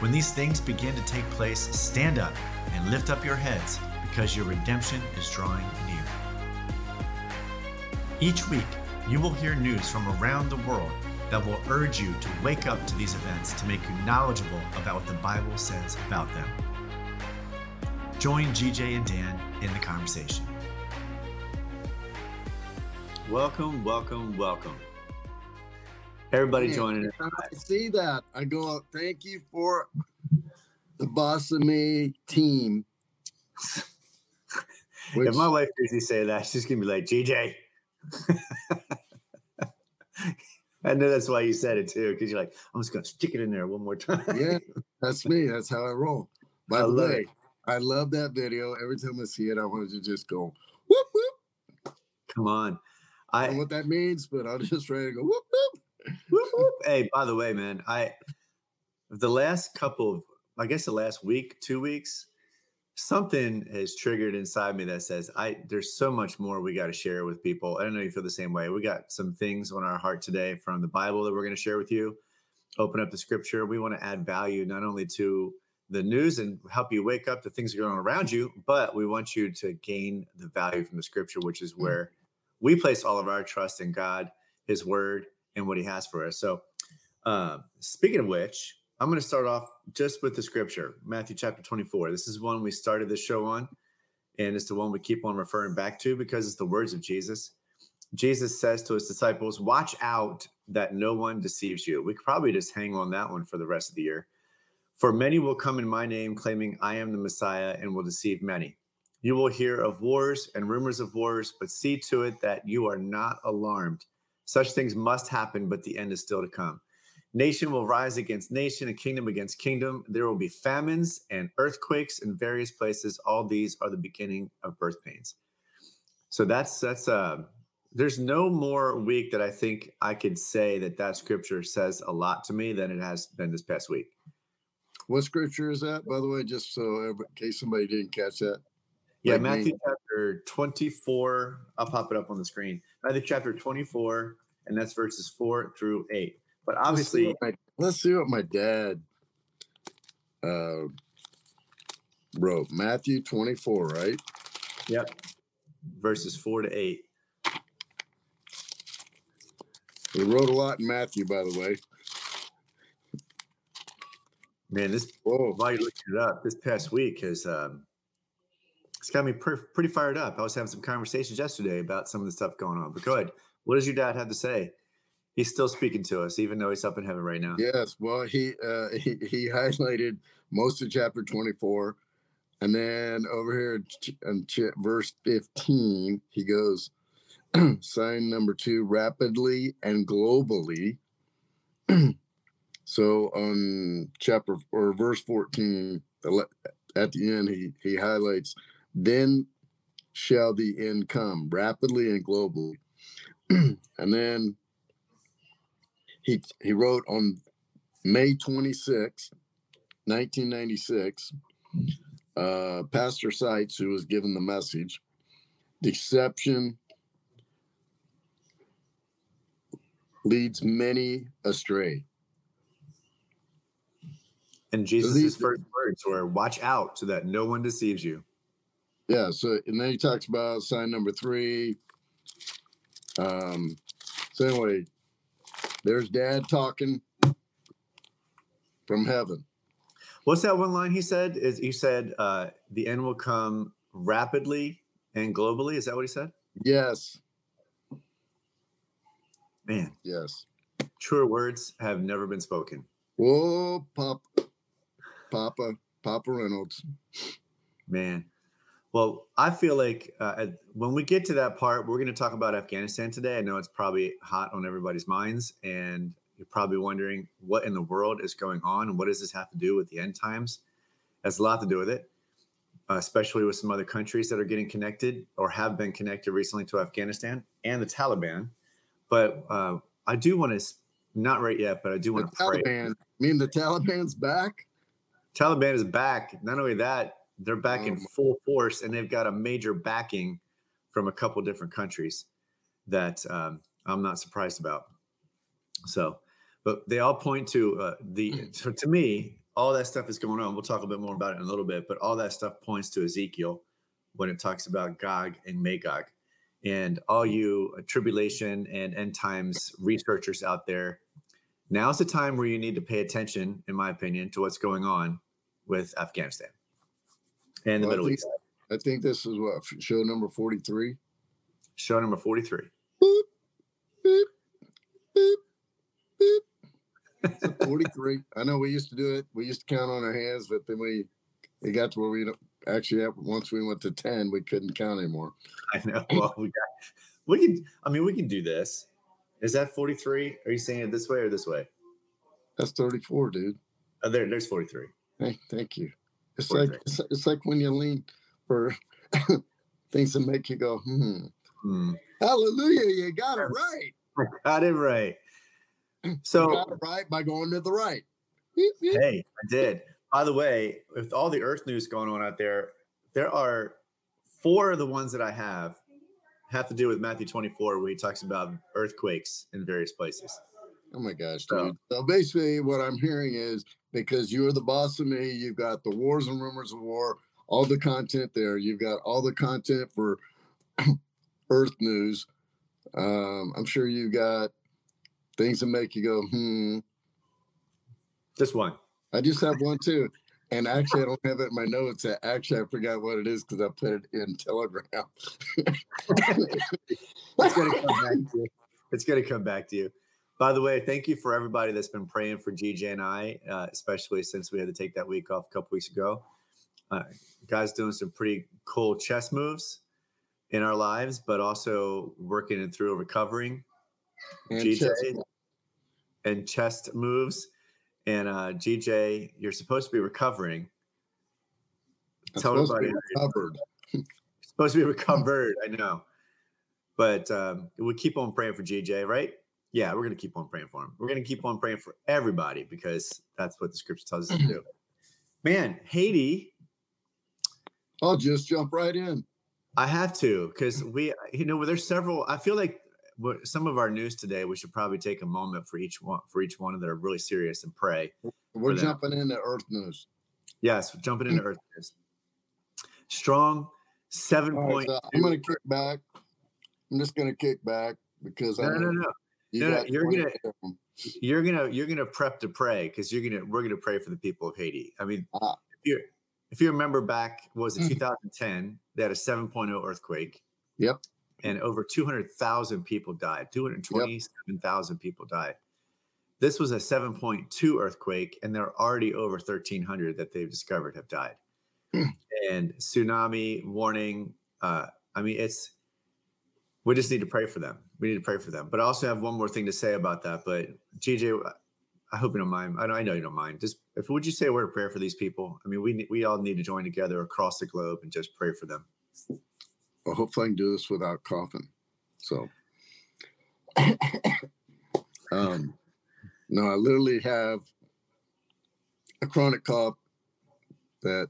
When these things begin to take place, stand up and lift up your heads, because your redemption is drawing near. Each week, you will hear news from around the world that will urge you to wake up to these events to make you knowledgeable about what the Bible says about them. Join GJ and Dan in the conversation. Welcome, welcome, welcome. Everybody Man, joining us. I see that. I go, thank you for the boss of me team. Which, If my wife hears you say that, she's gonna be like, GJ. I know that's why you said it too, because you're like, I'm just gonna stick it in there one more time. yeah, that's me. That's how I roll. By I the love way, it. I love that video. Every time I see it, I wanted to just go whoop whoop. Come on. I I don't know what that means, but I'm just ready to go whoop whoop. Hey, by the way, man, I the last couple of I guess the last week, two weeks, something has triggered inside me that says I there's so much more we got to share with people. I don't know if you feel the same way. We got some things on our heart today from the Bible that we're going to share with you. Open up the scripture. We want to add value not only to the news and help you wake up to things that are going on around you, but we want you to gain the value from the scripture, which is hmm. where we place all of our trust in God, His Word, and what He has for us. So, uh, speaking of which, I'm going to start off just with the scripture, Matthew chapter 24. This is one we started the show on, and it's the one we keep on referring back to because it's the words of Jesus. Jesus says to his disciples, Watch out that no one deceives you. We could probably just hang on that one for the rest of the year. For many will come in my name, claiming I am the Messiah, and will deceive many. You will hear of wars and rumors of wars, but see to it that you are not alarmed. Such things must happen, but the end is still to come. Nation will rise against nation, and kingdom against kingdom. There will be famines and earthquakes in various places. All these are the beginning of birth pains. So that's that's uh there's no more week that I think I could say that that scripture says a lot to me than it has been this past week. What scripture is that, by the way? Just so in case somebody didn't catch that. Yeah, Like me. Matthew chapter 24. I'll pop it up on the screen. Matthew chapter 24, and that's verses 4 through 8. But Let's see obviously, what my, let's see what my dad uh, wrote. Matthew 24, right? yep, verses 4 to 8. He wrote a lot in Matthew, by the way. Man, this Whoa. while you're looking it up, this past week has um, it's got me pretty fired up. I was having some conversations yesterday about some of the stuff going on. But go ahead. What does your dad have to say? He's still speaking to us, even though he's up in heaven right now. Yes. Well, he, uh, he he highlighted most of chapter 24. And then over here in ch- verse 15, he goes, sign number two, rapidly and globally. so on chapter or verse 14, at the end, he, he highlights, then shall the end come rapidly and globally. and then he he wrote on May 26, 1996, uh, Pastor Seitz, who was given the message, deception leads many astray. And Jesus' these- first words were, "Watch out so that no one deceives you." Yeah, so and then he talks about sign number three. Um, so anyway, there's dad talking from heaven. What's that one line he said? Is he said uh, the end will come rapidly and globally? Is that what he said? Yes, Man, yes. truer words have never been spoken. Whoa, Pop, Papa, Papa Reynolds. Man. Well, I feel like uh, when we get to that part, we're going to talk about Afghanistan today. I know it's probably hot on everybody's minds, and you're probably wondering what in the world is going on and what does this have to do with the end times? It has a lot to do with it, especially with some other countries that are getting connected or have been connected recently to Afghanistan and the Taliban. But uh, I do want to, not right yet, but I do want to pray. Taliban. Mean, the Taliban's back. Taliban is back. Not only that, they're back in full force, and they've got a major backing from a couple different countries that um, I'm not surprised about. So, but they all point to uh, the. So to me, all that stuff is going on. We'll talk a bit more about it in a little bit, but all that stuff points to Ezekiel when it talks about Gog and Magog. And all you uh, tribulation and end times researchers out there, now's the time where you need to pay attention, in my opinion, to what's going on with Afghanistan and the Well, I Middle think- East. I think this is what show number 43. Show number 43. Boop, beep, beep, beep. So 43. I know we used to do it. We used to count on our hands, but then we it got to where we don't actually once we went to 10, we couldn't count anymore. I know. Well, we got, we can, I mean, we can do this. Is that 43? Are you saying it this way or this way? That's 34, dude. Oh, there, there's 43. Hey, thank you. It's like it's, it's like when you lean for things that make you go, hmm. Hmm. Hallelujah, you got it right. Got it right. you So, got it right by going to the right. Hey, I did. By the way, with all the Earth news going on out there, there are four of the ones that I have have to do with Matthew 24, where he talks about earthquakes in various places. Oh my gosh, So- dude. So basically, what I'm hearing is because you're the boss of me, you've got the wars and rumors of war, all the content there. You've got all the content for Earth news. Um, I'm sure you got things that make you go, hmm. Just one. I just have one too. And actually, I don't have it in my notes. Actually, I forgot what it is because I put it in Telegram. It's gonna come back to you. It's gonna come back to you. By the way, thank you for everybody that's been praying for GJ and I, uh, especially since we had to take that week off a couple weeks ago. Uh, guys doing some pretty cool chess moves in our lives, but also working it through recovering And GJ chest- and chest moves. And uh, GJ, you're supposed to be recovering. I'm Tell supposed to be everybody recovered. supposed to be recovered. I know, but um, we keep on praying for GJ, right? Yeah, we're gonna keep on praying for him. We're gonna keep on praying for everybody because that's what the scripture tells us to do. Mm-hmm. Man, Haiti, I'll just jump right in. I have to because we, you know, there's several. I feel like what, some of our news today, we should probably take a moment for each one, for each one that are really serious and pray. We're For that. jumping into Earth news. Yes, jumping into mm. Earth news. Strong seven All right, point. so I'm going to kick back. I'm just going to kick back because I No, no, no. You No, you're gonna- you're gonna you're gonna prep to pray because you're gonna we're gonna pray for the people of Haiti. I mean, Ah. if you if you remember back, was it Mhm. 2010? They had a 7.0 earthquake. Yep. And over 200,000 people died. 227,000 people died. This was a 7.2 earthquake, and there are already over 1,300 that they've discovered have died. Hmm. and tsunami warning. Uh, I mean, it's we just need to pray for them. We need to pray for them. But I also have one more thing to say about that. But GJ, I hope you don't mind. I know, I know you don't mind. Just if would you say a word of prayer for these people? I mean, we we all need to join together across the globe and just pray for them. Well, hopefully I can do this without coughing. So, um, no, I literally have a chronic cough that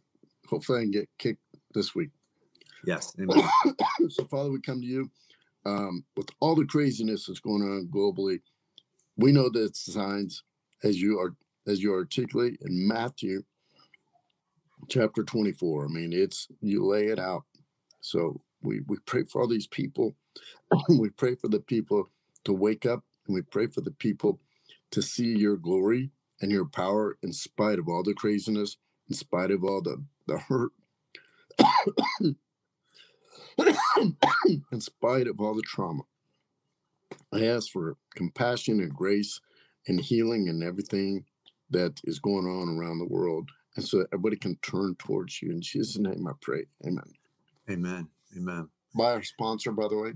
hopefully I can get kicked this week. Yes. So, Father, we come to you um, with all the craziness that's going on globally. We know that signs, as you are as you articulate in Matthew chapter 24. I mean, it's you lay it out. So we we pray for all these people. we pray for the people to wake up, and we pray for the people to see your glory and your power in spite of all the craziness, in spite of all the the hurt. in spite of all the trauma. I ask for compassion and grace and healing and everything that is going on around the world. And so everybody can turn towards you. In Jesus' name I pray. Amen. Amen. Amen. By our sponsor, by the way.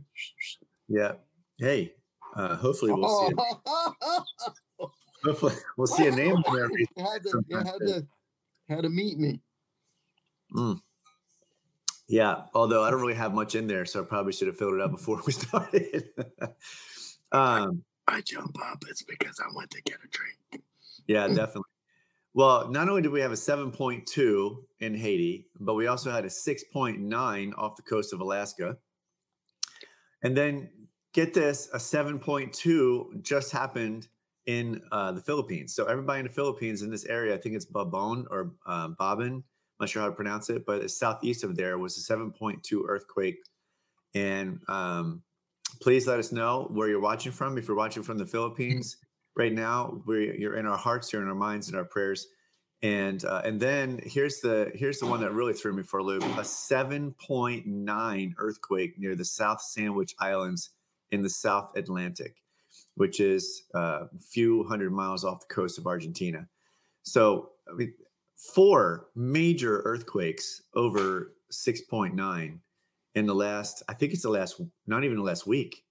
Yeah. Hey, Uh, hopefully, we'll see. A, hopefully, we'll see a name there. had to, you had to, had to meet me. Mm. Yeah, although I don't really have much in there, so I probably should have filled it up before we started. um, I jump up. It's because I went to get a drink. Yeah, definitely. Well, not only did we have a 7.2 in Haiti, but we also had a 6.9 off the coast of Alaska. And then get this a 7.2 just happened in uh, the Philippines. So everybody in the Philippines in this area, I think it's Babon or uh, Babin, I'm not sure how to pronounce it, but southeast of there was a 7.2 earthquake. And um, please let us know where you're watching from. If you're watching from the Philippines right now, we you're in our hearts, you're in our minds, and our prayers. And uh, and then here's the here's the one that really threw me for a loop: a 7.9 earthquake near the South Sandwich Islands in the South Atlantic, which is uh, a few hundred miles off the coast of Argentina. So, I mean, four major earthquakes over 6.9 in the last, I think it's the last, not even the last week.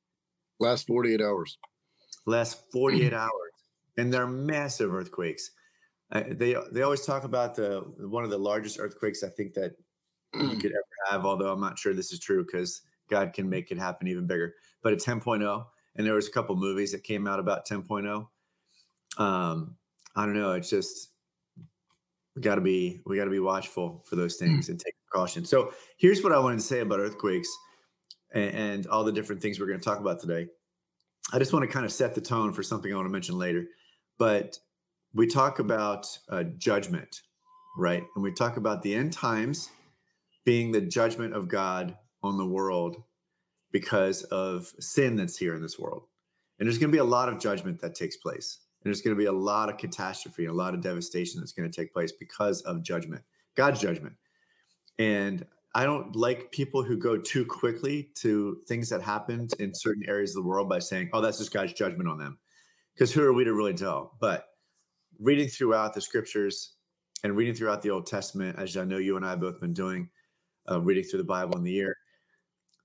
Last 48 hours. Last 48 hours. And they're massive earthquakes. Uh, they they always talk about the one of the largest earthquakes I think that you could ever have, although I'm not sure this is true because God can make it happen even bigger. But a 10.0, and there was a couple movies that came out about 10.0. Um, I don't know. It's just we got to be we got to be watchful for those things and take precaution. So here's what I wanted to say about earthquakes and, and all the different things we're going to talk about today. I just want to kind of set the tone for something I want to mention later, but we talk about uh, judgment, right? And we talk about the end times being the judgment of God on the world because of sin that's here in this world. And there's going to be a lot of judgment that takes place. There's going to be a lot of catastrophe, a lot of devastation that's going to take place because of judgment, God's judgment. And I don't like people who go too quickly to things that happened in certain areas of the world by saying, oh, that's just God's judgment on them. Because who are we to really tell? But reading throughout the scriptures and reading throughout the Old Testament, as I know you and I have both been doing, uh, reading through the Bible in the year,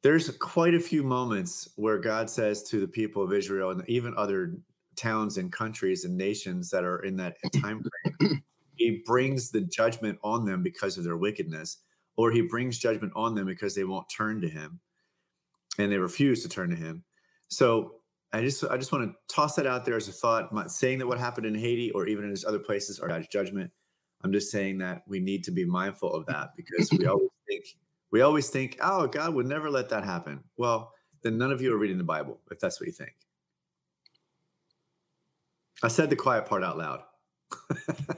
there's quite a few moments where God says to the people of Israel and even other towns and countries and nations that are in that time frame, he brings the judgment on them because of their wickedness, or he brings judgment on them because they won't turn to him and they refuse to turn to him. So I just I just want to toss that out there as a thought. I'm not saying that what happened in Haiti or even in these other places are God's judgment. I'm just saying that we need to be mindful of that because we always think we always think, oh, God would never let that happen. Well, then none of you are reading the Bible if that's what you think. I said the quiet part out loud.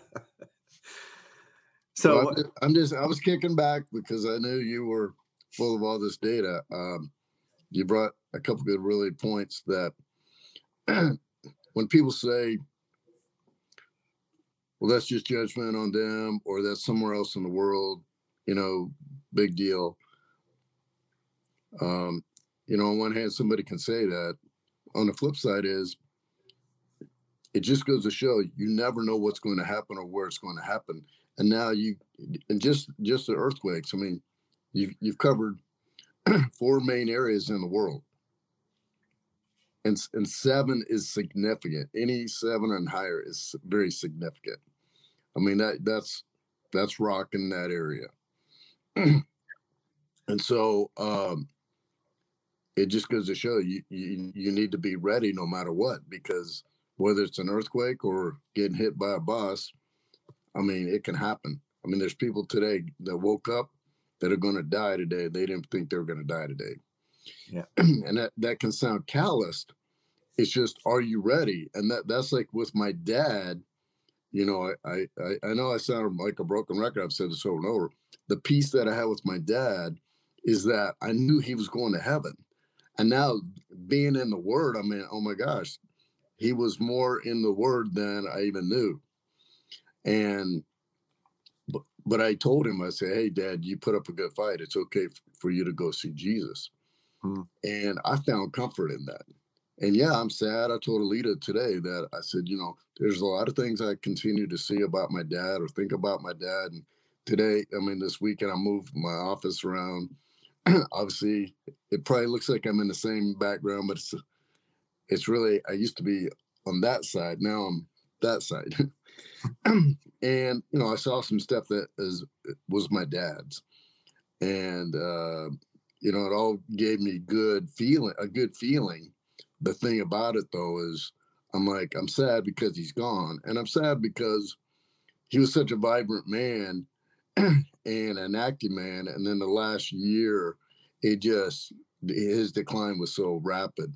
so well, I'm just I was kicking back because I knew you were full of all this data. Um, you brought a couple good really points that when people say, well, that's just judgment on them or that's somewhere else in the world, you know, big deal. Um, you know, on one hand, somebody can say that. On the flip side is it just goes to show you never know what's going to happen or where it's going to happen. And now you and just just the earthquakes, I mean, you've you've covered four main areas in the world. And, and seven is significant. Any seven and higher is very significant. I mean that that's that's rock in that area. and so um, it just goes to show you, you you need to be ready no matter what because whether it's an earthquake or getting hit by a bus, I mean it can happen. I mean there's people today that woke up that are going to die today. They didn't think they were going to die today. Yeah, and that that can sound calloused. It's just, are you ready? And that that's like with my dad you know, I, I I know I sound like a broken record. I've said this over and over. The peace that I had with my dad is that I knew he was going to heaven, and now being in the Word, I mean, oh my gosh, he was more in the Word than I even knew. And but but I told him, I said, "Hey, Dad, you put up a good fight. It's okay f- for you to go see Jesus." Hmm. And I found comfort in that. And yeah, I'm sad. I told Alita today that I said, you know, there's a lot of things I continue to see about my dad or think about my dad. And today, I mean, this weekend, I moved my office around. Obviously, it probably looks like I'm in the same background, but it's it's really I used to be on that side. Now I'm that side. and you know, I saw some stuff that is was my dad's, and uh, you know, it all gave me good feeling, a good feeling. The thing about it though is, I'm like, I'm sad because he's gone, and I'm sad because he was such a vibrant man and an active man, and then the last year, it just his decline was so rapid,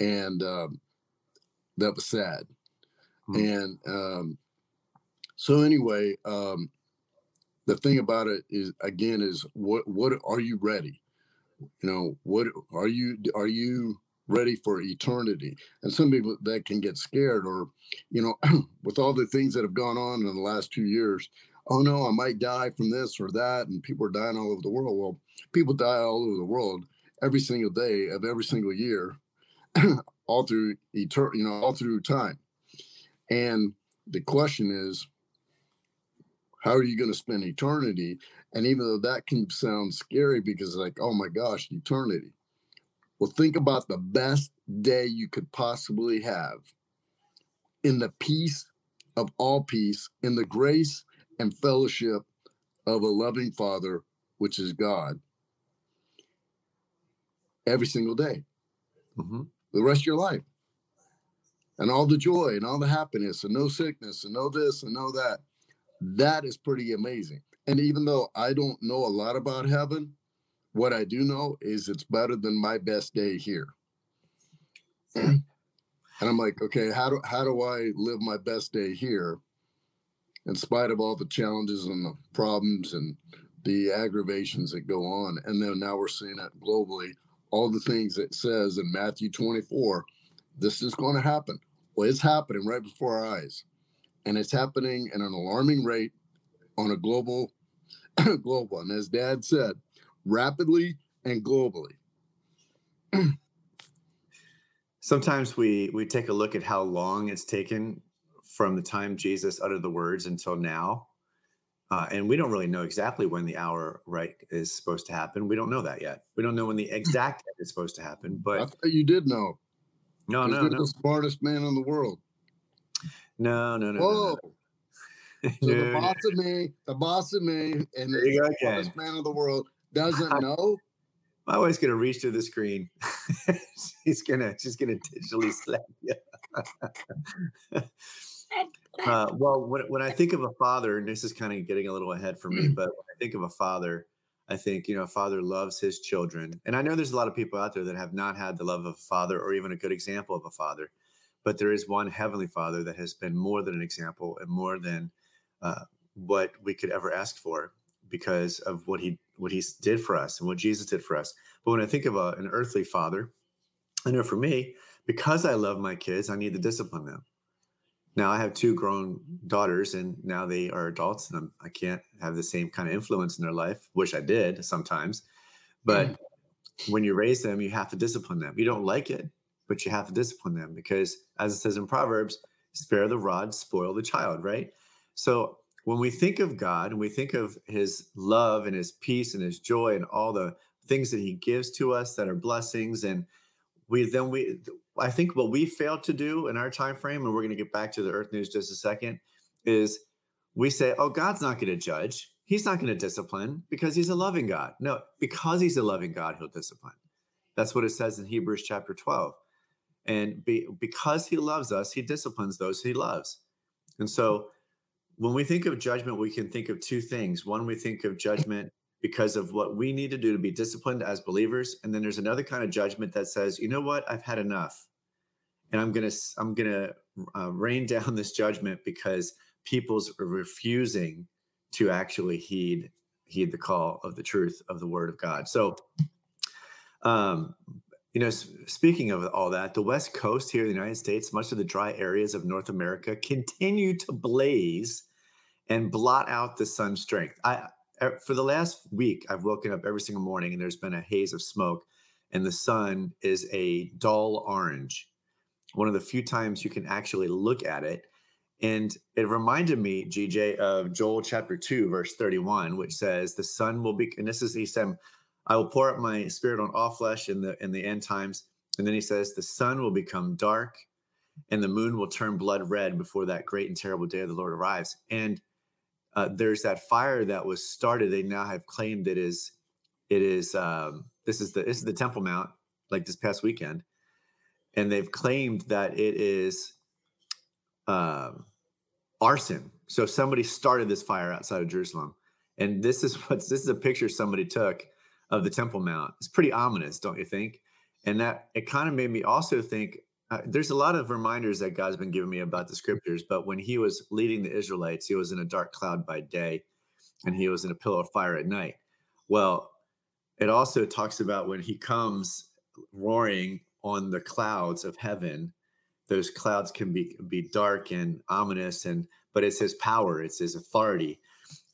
and um, that was sad. Mm-hmm. And um, so anyway, um, the thing about it is again is what what are you ready? You know, what are you are you ready for eternity? And some people that can get scared or, you know, with all the things that have gone on in the last two years, oh no, I might die from this or that, and people are dying all over the world. Well, people die all over the world every single day of every single year, all through eternity, you know, all through time. And the question is, how are you going to spend eternity? And even though that can sound scary because, like, oh my gosh, eternity. Well, think about the best day you could possibly have in the peace of all peace, in the grace and fellowship of a loving Father, which is God, every single day, mm-hmm. The rest of your life and all the joy and all the happiness and no sickness and no this and no that. That is pretty amazing. And even though I don't know a lot about heaven, what I do know is it's better than my best day here. and I'm like, okay, how do how do I live my best day here in spite of all the challenges and the problems and the aggravations that go on? And then now we're seeing it globally, all the things it says in Matthew 24, this is going to happen. Well, it's happening right before our eyes, and it's happening at an alarming rate on a global, global, and as Dad said, rapidly and globally. Sometimes we we take a look at how long it's taken from the time Jesus uttered the words until now, uh, and we don't really know exactly when the hour right is supposed to happen. We don't know that yet. We don't know when the exact is supposed to happen. But I thought you did know. No, no, you're no. the smartest man in the world. No, no, no. Whoa. No, no. So no, the boss of me, the boss of me, and the smartest man of the world doesn't know. My wife's gonna reach to the screen. she's gonna she's gonna digitally slap you. Uh, well, when, when I think of a father, and this is kind of getting a little ahead for me, mm. but when I think of a father, I think, you know, a father loves his children. And I know there's a lot of people out there that have not had the love of a father or even a good example of a father. But there is one heavenly father that has been more than an example and more than uh, what we could ever ask for because of what he what he did for us and what Jesus did for us. But when I think of a, an earthly father, I know for me, because I love my kids, I need to discipline them. Now I have two grown daughters, and now they are adults, and I'm, I can not have the same kind of influence in their life. Wish I did sometimes, but mm. when you raise them, you have to discipline them. You don't like it, but you have to discipline them because, as it says in Proverbs, "Spare the rod, spoil the child." Right. So when we think of God and we think of His love and His peace and His joy and all the things that He gives to us that are blessings, and we then we I think what we failed to do in our time frame, and we're going to get back to the Earth News just a second, is we say, "Oh, God's not going to judge. He's not going to discipline because He's a loving God." No, because He's a loving God, He'll discipline. That's what it says in Hebrews chapter twelve. And be, because He loves us, He disciplines those He loves. And so, when we think of judgment, we can think of two things. One, we think of judgment because of what we need to do to be disciplined as believers. And then there's another kind of judgment that says you know what? I've had enough. And i'm gonna i'm gonna uh, rain down this judgment because people's refusing to actually heed heed the call of the truth of the word of god. So um you know speaking of all that the west coast here in the united states much of the dry areas of north america continue to blaze and blot out the sun's strength. I for the last week, I've woken up every single morning and there's been a haze of smoke, and the sun is a dull orange. One of the few times you can actually look at it. And it reminded me, GJ, of Joel chapter 2, verse 31, which says, The sun will be, and this is, he said, I will pour out my spirit on all flesh in the in the end times. And then he says, The sun will become dark and the moon will turn blood red before that great and terrible day of the Lord arrives. And uh, there's that fire that was started. They now have claimed it is, it is, um, this is the, this is the Temple Mount, like this past weekend. And they've claimed that it is um, arson. So somebody started this fire outside of Jerusalem. And this is what's, this is a picture somebody took of the Temple Mount. It's pretty ominous, don't you think? And that it kind of made me also think uh, there's a lot of reminders that God's been giving me about the scriptures, but when he was leading the Israelites, he was in a dark cloud by day and he was in a pillar of fire at night. Well, it also talks about when he comes roaring on the clouds of heaven, those clouds can be be dark and ominous and but it's his power, it's his authority.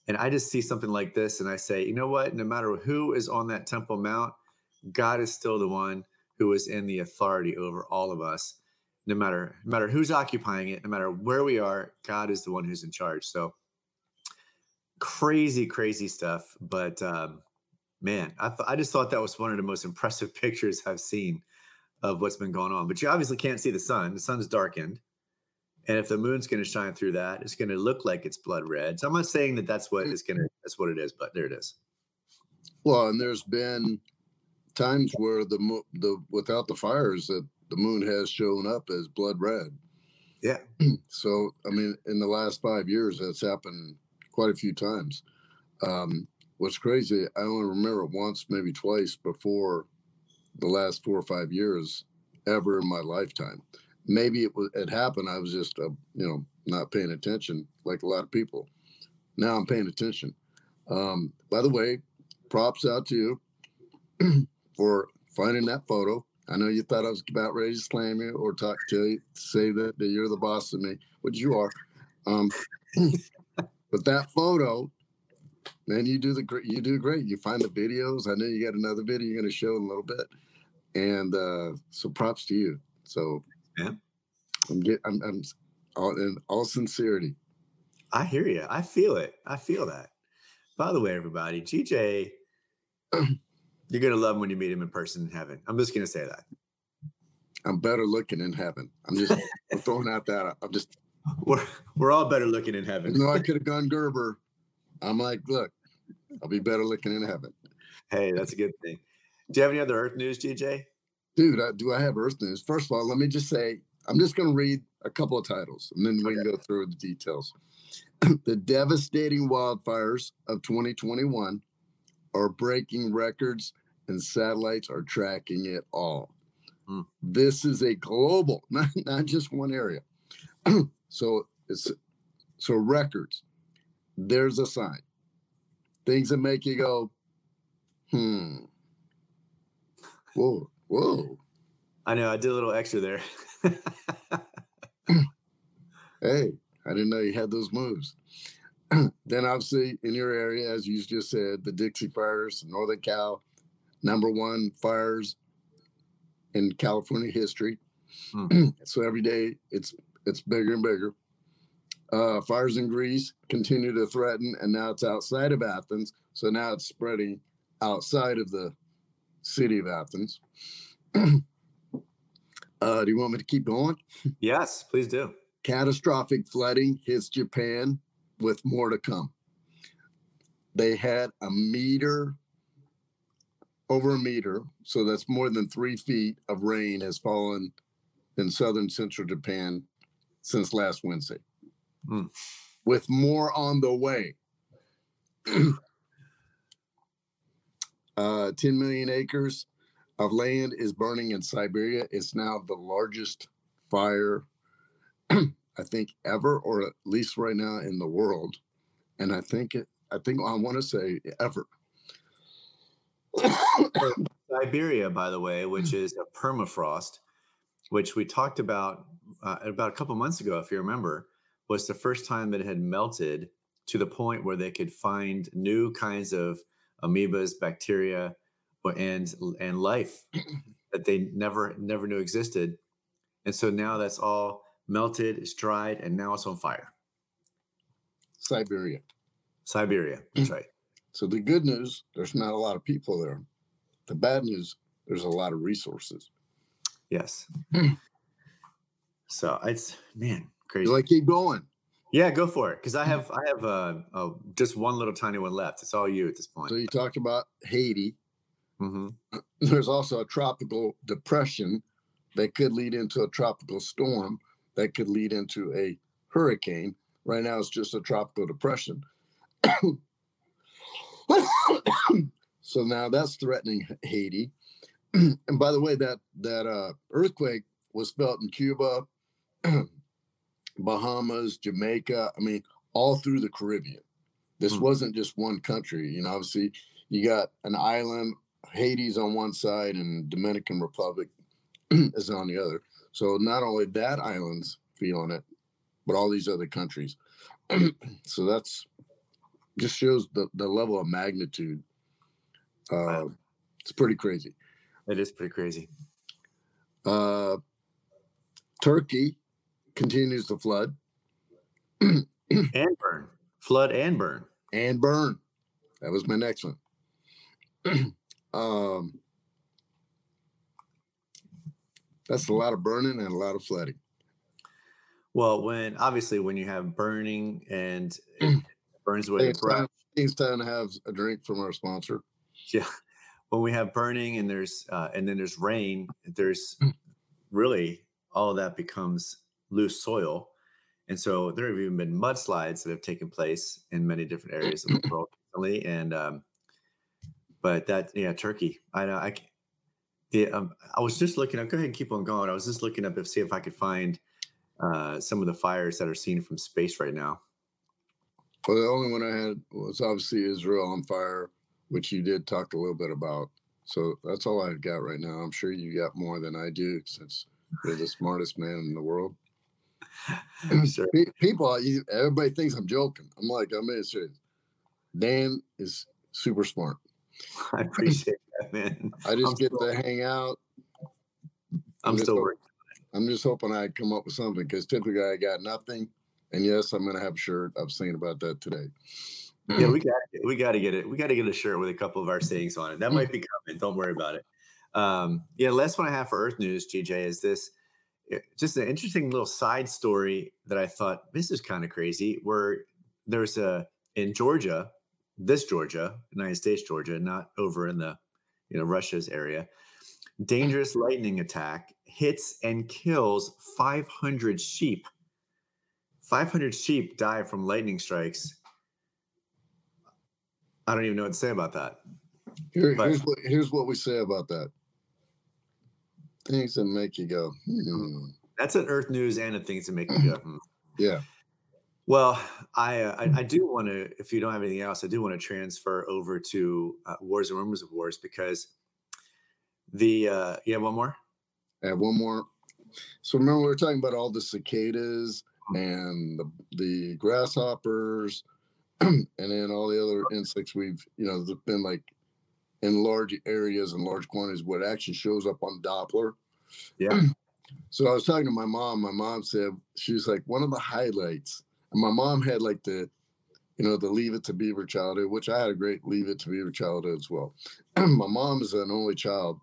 And I just see something like this and I say, you know what? No matter who is on that Temple Mount, God is still the one who is in the authority over all of us no matter no matter who's occupying it no matter where we are god is the one who's in charge. So crazy crazy stuff but um, man I, th- I just thought that was one of the most impressive pictures i've seen of what's been going on but you obviously can't see the sun. The sun's darkened and if the moon's going to shine through that it's going to look like it's blood red. So i'm not saying that that's what is going to that's what it is but there it is. Well and there's been times where the the without the fires that the moon has shown up as blood red. Yeah. So I mean, in the last five years, that's happened quite a few times. Um, what's crazy, I only remember once, maybe twice before the last four or five years ever in my lifetime. Maybe it was it happened. I was just uh, you know not paying attention like a lot of people. Now I'm paying attention. Um, by the way, props out to you. for finding that photo. I know you thought I was about ready to slam you or talk to you, say that, that you're the boss of me, which you are. Um, but that photo, man, you do the great. You do great. You find the videos. I know you got another video you're going to show in a little bit, and uh, so props to you. So yeah, I'm get. I'm, I'm all, in all sincerity. I hear you. I feel it. I feel that. By the way, everybody, GJ You're gonna love him when you meet him in person in heaven. I'm just gonna say that. I'm better looking in heaven. I'm just I'm throwing out that. I'm just. We're we're all better looking in heaven. No, I could have gone Gerber. I'm like, look, I'll be better looking in heaven. Hey, that's a good thing. Do you have any other Earth news, DJ? Dude, I, do I have Earth news? First of all, let me just say I'm just going to read a couple of titles and then we okay. can go through the details. the devastating wildfires of 2021 are breaking records and satellites are tracking it all. Mm. This is a global, not, not just one area. so it's so records. There's a sign. Things that make you go, hmm. Whoa, whoa. I know. I did a little extra there. hey, I didn't know you had those moves. then obviously in your area, as you just said, the Dixie Fires, Northern Cal, number one fires in California history. Hmm. so every day it's it's bigger and bigger. Uh, fires in Greece continue to threaten, and now it's outside of Athens. So now it's spreading outside of the city of Athens. uh, do you want me to keep going? Yes, please do. Catastrophic flooding hits Japan with more to come. They had a meter, over a meter, so that's more than three feet of rain has fallen in southern central Japan since last Wednesday, mm. with more on the way. uh, 10 million acres of land is burning in Siberia. It's now the largest fire I think ever, or at least right now in the world. And I think it, I think I want to say ever. Siberia, by the way, which is a permafrost, which we talked about uh, about a couple months ago, if you remember, was the first time that it had melted to the point where they could find new kinds of amoebas, bacteria, and and life that they never never knew existed. And so now that's all melted, it's dried, and now it's on fire. Siberia. Siberia. That's right. So the good news, there's not a lot of people there. The bad news, there's a lot of resources. Yes. so it's man crazy. Like keep going. Yeah, go for it. Because I have I have uh, uh, just one little tiny one left. It's all you at this point. So you talked about Haiti. hmm There's also a tropical depression that could lead into a tropical storm that could lead into a hurricane. Right now, it's just a tropical depression. so now that's threatening Haiti. and by the way, that that uh, earthquake was felt in Cuba, Bahamas, Jamaica. I mean, all through the Caribbean. This Hmm. wasn't just one country. You know, obviously, you got an island, Haiti's on one side, and Dominican Republic is on the other. So not only that island's feeling it, but all these other countries. so that's just shows the, the level of magnitude. Uh, Wow. It's pretty crazy. It is pretty crazy. Uh, Turkey continues to flood And burn, flood and burn. and burn. That was my next one. um, that's a lot of burning and a lot of flooding. Well, when obviously when you have burning and it burns away It's the breath. time, it's time to have a drink from our sponsor. Yeah. When we have burning and there's uh, and then there's rain, there's Mm. really all of that becomes loose soil. And so there have even been mudslides that have taken place in many different areas of the world recently. And um, but that yeah, Turkey. I know I the um, I was just looking up. Go ahead and keep on going. I was just looking up to see if I could find uh, some of the fires that are seen from space right now. Well, the only one I had was obviously Israel on fire, which you did talk a little bit about. So that's all I've got right now. I'm sure you got more than I do since you're the smartest man in the world. Sure. People, everybody thinks I'm joking. I'm like, I'm serious. Dan is super smart. I appreciate man. I just I'm get still- to hang out. I'm just still working. I'm just hoping I come up with something because typically I got nothing. And yes, I'm gonna have a shirt. I was thinking about that today. Yeah, we got we got to get it. We got to get a shirt with a couple of our sayings on it. That might be coming. Don't worry about it. Um, yeah, last one I have for Earth News, GJ, is this eh, just an interesting little side story that I thought this is kind of crazy. Where there's a in Georgia, this Georgia, United States Georgia, not over in the you know Russia's area. Dangerous lightning attack hits and kills 500 sheep. 500 sheep die from lightning strikes. I don't even know what to say about that. Here, But- here's what here's what we say about that. Things that make you go, hmm. That's an Earth News and a things to make you go. "Hmm." yeah. Well, I, uh, I I do want to. If you don't have anything else, I do want to transfer over to uh, Wars and Rumors of Wars because the uh, yeah one more. I have one more. So remember we were talking about all the cicadas and the the grasshoppers and then all the other insects we've you know there's been like in large areas and large quantities what actually shows up on Doppler. Yeah. So I was talking to my mom. My mom said she's like one of the highlights. And my mom had like the, you know, the Leave It to Beaver childhood, which I had a great Leave It to Beaver childhood as well. my mom is an only child,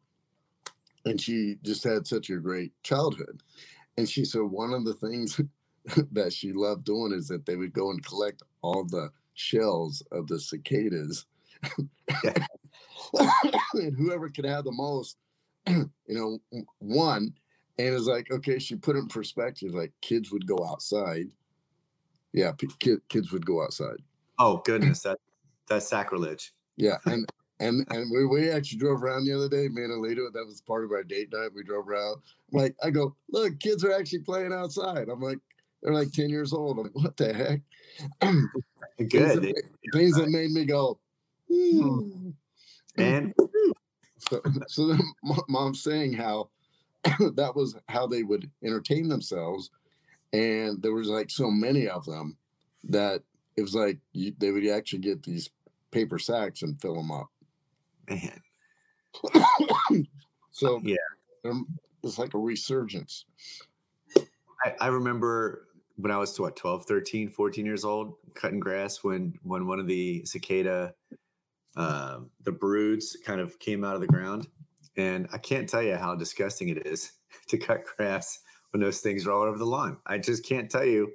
and she just had such a great childhood. And she said one of the things that she loved doing is that they would go and collect all the shells of the cicadas. And whoever could have the most, you know, won. And it's like, okay, she put it in perspective. Like kids would go outside. Yeah, p- kid, kids would go outside. Oh goodness, that that's sacrilege. Yeah, and and and we, we actually drove around the other day. Me and Alita, that was part of our date night. We drove around. Like, I go, look, kids are actually playing outside. I'm like, they're like ten years old. I'm like, what the heck? things, Good. that, things that made me go. "Hmm." And So, so saying how that was how they would entertain themselves, and there was like so many of them that it was like you, they would actually get these paper sacks and fill them up. man, so yeah. um, it's like a resurgence. I, I remember when I was what 12, 13, 14 years old, cutting grass when when one of the cicada um, the broods kind of came out of the ground. And I can't tell you how disgusting it is. to cut grass when those things are all over the lawn. I just can't tell you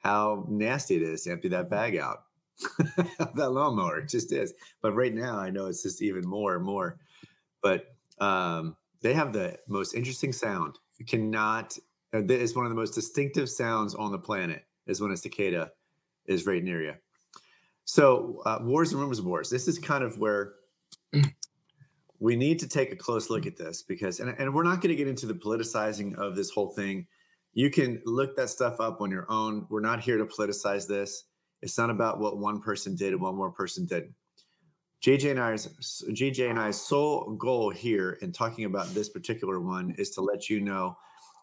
how nasty it is to empty that bag out. that lawnmower it just is. But right now, I know it's just even more and more. But um, they have the most interesting sound. You cannot. Uh, it's one of the most distinctive sounds on the planet. Is when a cicada is right near you. So, uh, wars and rumors of wars. This is kind of where we need to take a close look mm. at this because, and, and we're not going to get into the politicizing of this whole thing. You can look that stuff up on your own. We're not here to politicize this. It's not about what one person did and one more person did. GJ and I's GJ and I's sole goal here in talking about this particular one is to let you know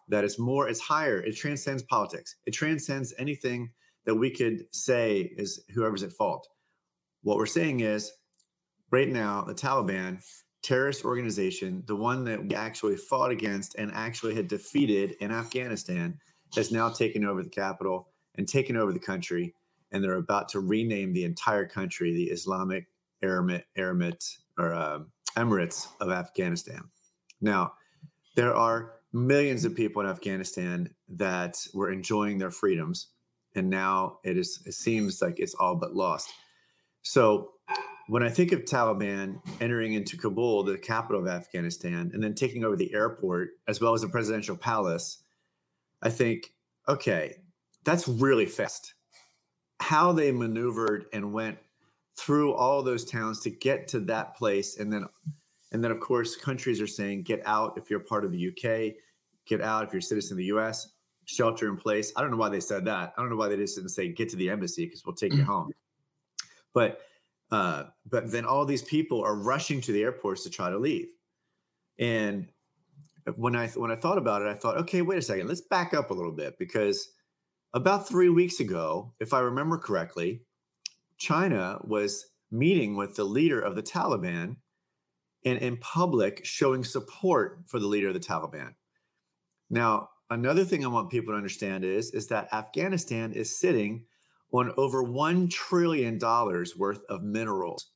that it's more, it's higher, it transcends politics. It transcends anything that we could say is whoever's at fault. What we're saying is right now, the Taliban, terrorist organization, the one that we actually fought against and actually had defeated in Afghanistan, has now taken over the capital and taken over the country. And they're about to rename the entire country the Islamic or uh, Emirates of Afghanistan. Now, there are millions of people in Afghanistan that were enjoying their freedoms and now it is it seems like it's all but lost. So when I think of Taliban entering into Kabul, the capital of Afghanistan, and then taking over the airport as well as the presidential palace, I think, okay, that's really fast. How they maneuvered and went through all those towns to get to that place, and then, and then of course, countries are saying, get out if you're part of the UK, get out if you're a citizen of the US shelter in place. I don't know why they said that. I don't know why they just didn't say get to the embassy because we'll take you mm. home. But uh, but then all these people are rushing to the airports to try to leave. And when I when I thought about it, I thought, okay, wait a second, let's back up a little bit because about three weeks ago, if I remember correctly, China was meeting with the leader of the Taliban and in public showing support for the leader of the Taliban. Now, Another thing I want people to understand is, is that Afghanistan is sitting on over $1 trillion worth of minerals.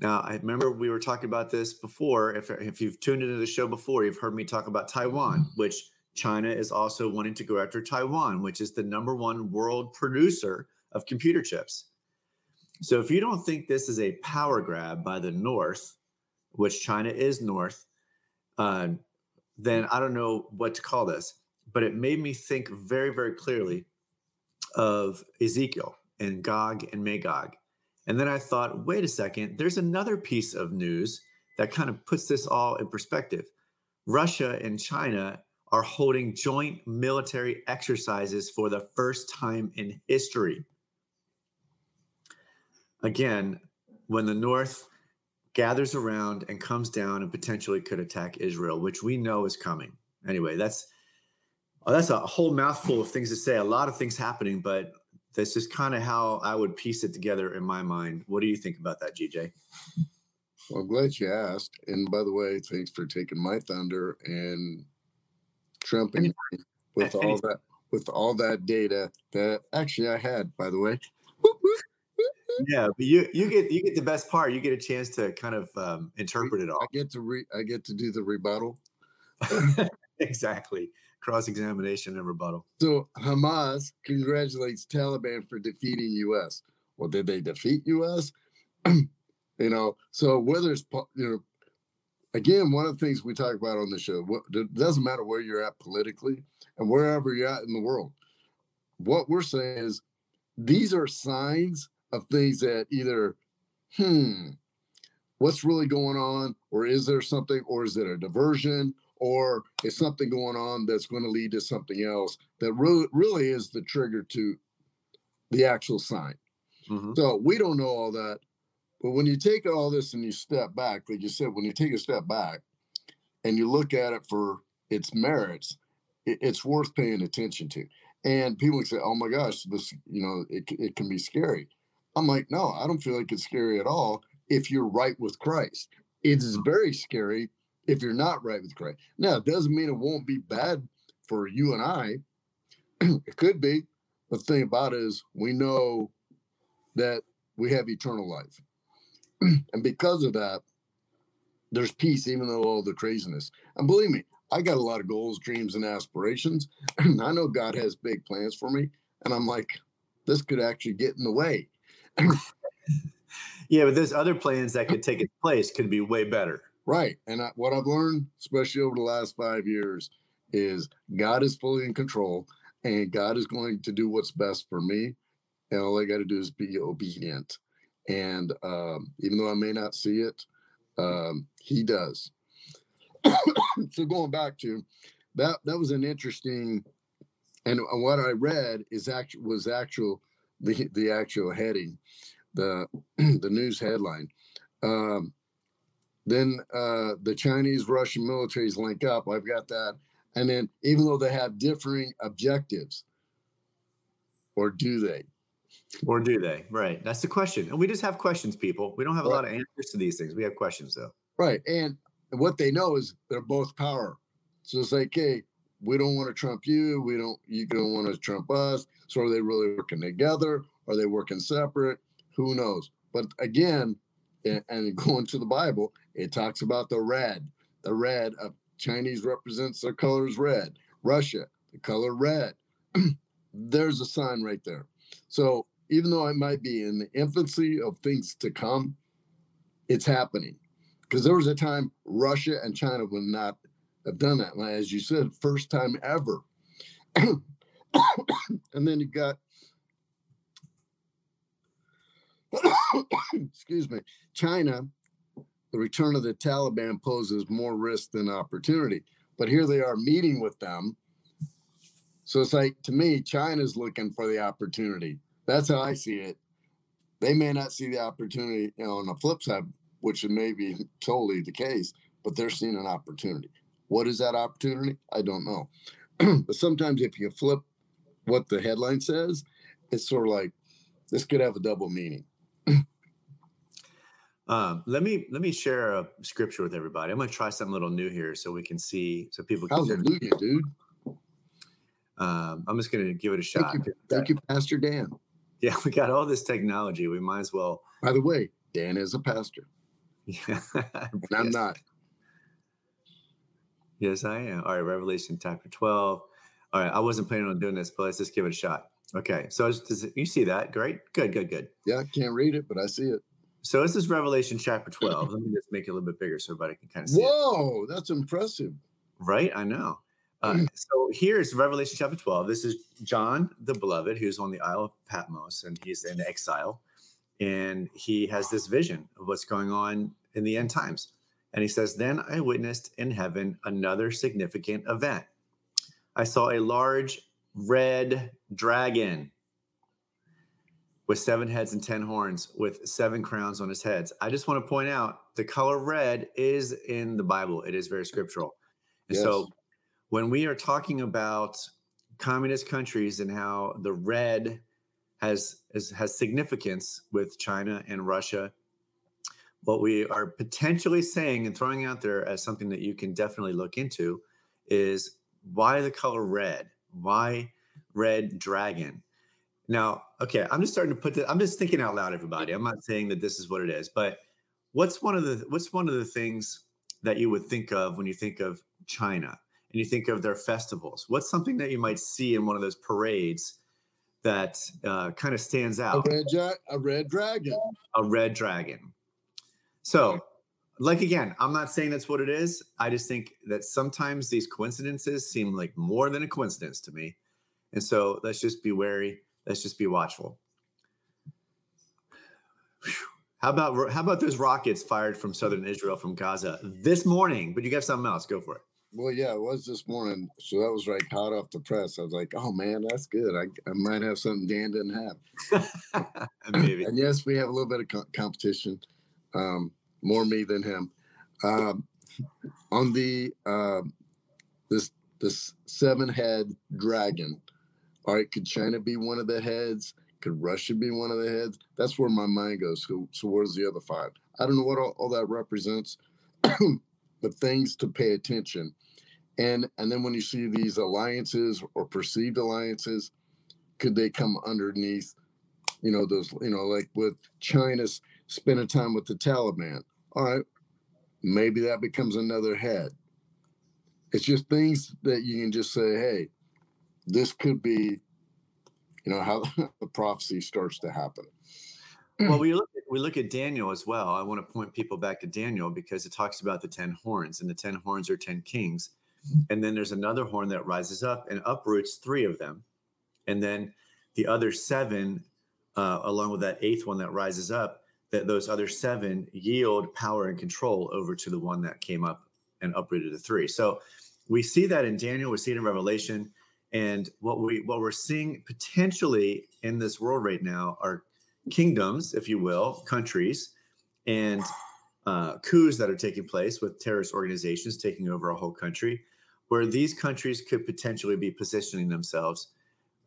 Now, I remember we were talking about this before. If, if you've tuned into the show before, you've heard me talk about Taiwan, which China is also wanting to go after Taiwan, which is the number one world producer of computer chips. So if you don't think this is a power grab by the North, which China is North, uh, then I don't know what to call this. But it made me think very, very clearly of Ezekiel and Gog and Magog. And then I thought, wait a second, there's another piece of news that kind of puts this all in perspective. Russia and China are holding joint military exercises for the first time in history. Again, when the North gathers around and comes down and potentially could attack Israel, which we know is coming. Anyway, that's oh, that's a whole mouthful of things to say. A lot of things happening, but this is kind of how I would piece it together in my mind. What do you think about that, GJ? Well, I'm glad you asked. And by the way, thanks for taking my thunder and trumping with all that with all that data that actually I had, by the way yeah, but you you get you get the best part. You get a chance to kind of um, interpret it all. I get to re I get to do the rebuttal. exactly. Cross examination and rebuttal. So Hamas congratulates Taliban for defeating US. Well, did they defeat US? you know, so whether it's you know again, one of the things we talk about on the show, it doesn't matter where you're at politically and wherever you're at in the world. What we're saying is these are signs of things that either, hmm, what's really going on? Or is there something, or is it a diversion? Or is something going on that's going to lead to something else that really, really is the trigger to the actual sign? Mm-hmm. So we don't know all that. But when you take all this and you step back, like you said, when you take a step back and you look at it for its merits, it, it's worth paying attention to. And people say, "Oh my gosh, this you know it, it can be scary." I'm like, no, I don't feel like it's scary at all if you're right with Christ. It is mm-hmm. very scary if you're not right with Christ. Now, it doesn't mean it won't be bad for you and I. it could be. But the thing about it is, we know that we have eternal life. and because of that, there's peace, even though all the craziness. And believe me, I got a lot of goals, dreams, and aspirations. And I know God has big plans for me. And I'm like, this could actually get in the way. yeah, but there's other plans that could take its place, could be way better. Right. And I, what I've learned, especially over the last five years, is God is fully in control and God is going to do what's best for me. And all I got to do is be obedient. And um, even though I may not see it, um, He does. so going back to that, that was an interesting, and what I read is actual was actual the the actual heading, the the news headline. Um, then uh, the Chinese Russian militaries link up. I've got that. And then even though they have differing objectives, or do they? Or do they? Right. That's the question. And we just have questions, people. We don't have a right. lot of answers to these things. We have questions though. Right. And what they know is they're both power. So it's like, hey, we don't want to trump you. We don't, you don't want to trump us. So are they really working together? Are they working separate? Who knows? But again, and going to the Bible, it talks about the red. The red of Chinese represents their colors red. Russia, the color red. There's a sign right there. So even though I might be in the infancy of things to come, it's happening. Because there was a time Russia and China would not have done that. And as you said, first time ever. and then you've got excuse me, China, the return of the Taliban poses more risk than opportunity. But here they are meeting with them. So it's like, to me, China's looking for the opportunity. That's how I see it. They may not see the opportunity, you know, on the flip side, which may be totally the case, but they're seeing an opportunity. What is that opportunity? I don't know. but sometimes if you flip what the headline says, it's sort of like this could have a double meaning. Um, let me let me share a scripture with everybody. I'm going to try something a little new here, so we can see, so people can. Hallelujah, dude. Um, I'm just going to give it a shot. Thank you, thank you, Pastor Dan. Yeah, we got all this technology. We might as well. By the way, Dan is a pastor. Yeah, and I'm not. Yes, I am. All right, Revelation chapter 12. All right, I wasn't planning on doing this, but let's just give it a shot. Okay, so does it, you see that? Great, good, good, good. Yeah, I can't read it, but I see it. So this is Revelation chapter 12. Let me just make it a little bit bigger so everybody can kind of see. Whoa, it. that's impressive. Right? I know. Uh, so here's Revelation chapter 12. This is John the Beloved, who's on the Isle of Patmos and he's in exile. And he has this vision of what's going on in the end times. And he says, Then I witnessed in heaven another significant event. I saw a large red dragon with seven heads and 10 horns with seven crowns on his heads. I just want to point out the color red is in the Bible, it is very scriptural. And yes. so when we are talking about communist countries and how the red has, has has significance with China and Russia, what we are potentially saying and throwing out there as something that you can definitely look into is why the color red? Why red dragon? Now, okay, I'm just starting to put the, I'm just thinking out loud, everybody. I'm not saying that this is what it is, but what's one of the what's one of the things that you would think of when you think of China and you think of their festivals? What's something that you might see in one of those parades that uh, kind of stands out? A red, ja- a red dragon. A red dragon. So, like again, I'm not saying that's what it is. I just think that sometimes these coincidences seem like more than a coincidence to me. And so let's just be wary let's just be watchful. How about how about those rockets fired from southern Israel from Gaza this morning? But you got something else. Go for it. Well, yeah, it was this morning. So that was like hot off the press. I was like, oh man, that's good. I, I might have something Dan didn't have. Maybe. and yes, we have a little bit of co- competition. Um, more me than him. Um, on the uh, this this seven head dragon all right, could China be one of the heads? Could Russia be one of the heads? That's where my mind goes. So, so where's the other five? I don't know what all, all that represents, but things to pay attention. And and then when you see these alliances or perceived alliances, could they come underneath, you know, those, you know, like with China's spending time with the Taliban? All right, maybe that becomes another head. it's just things that you can just say, hey, this could be, you know, how the prophecy starts to happen. Well, we look at, we look at Daniel as well. I want to point people back to Daniel because it talks about the ten horns, and the ten horns are ten kings, and then there's another horn that rises up and uproots three of them, and then the other seven, uh, along with that eighth one that rises up, that those other seven yield power and control over to the one that came up and uprooted the three. So we see that in Daniel, we see it in Revelation, and what we what we're seeing potentially in this world right now are kingdoms, if you will, countries, and uh, coups that are taking place with terrorist organizations taking over a whole country, where these countries could potentially be positioning themselves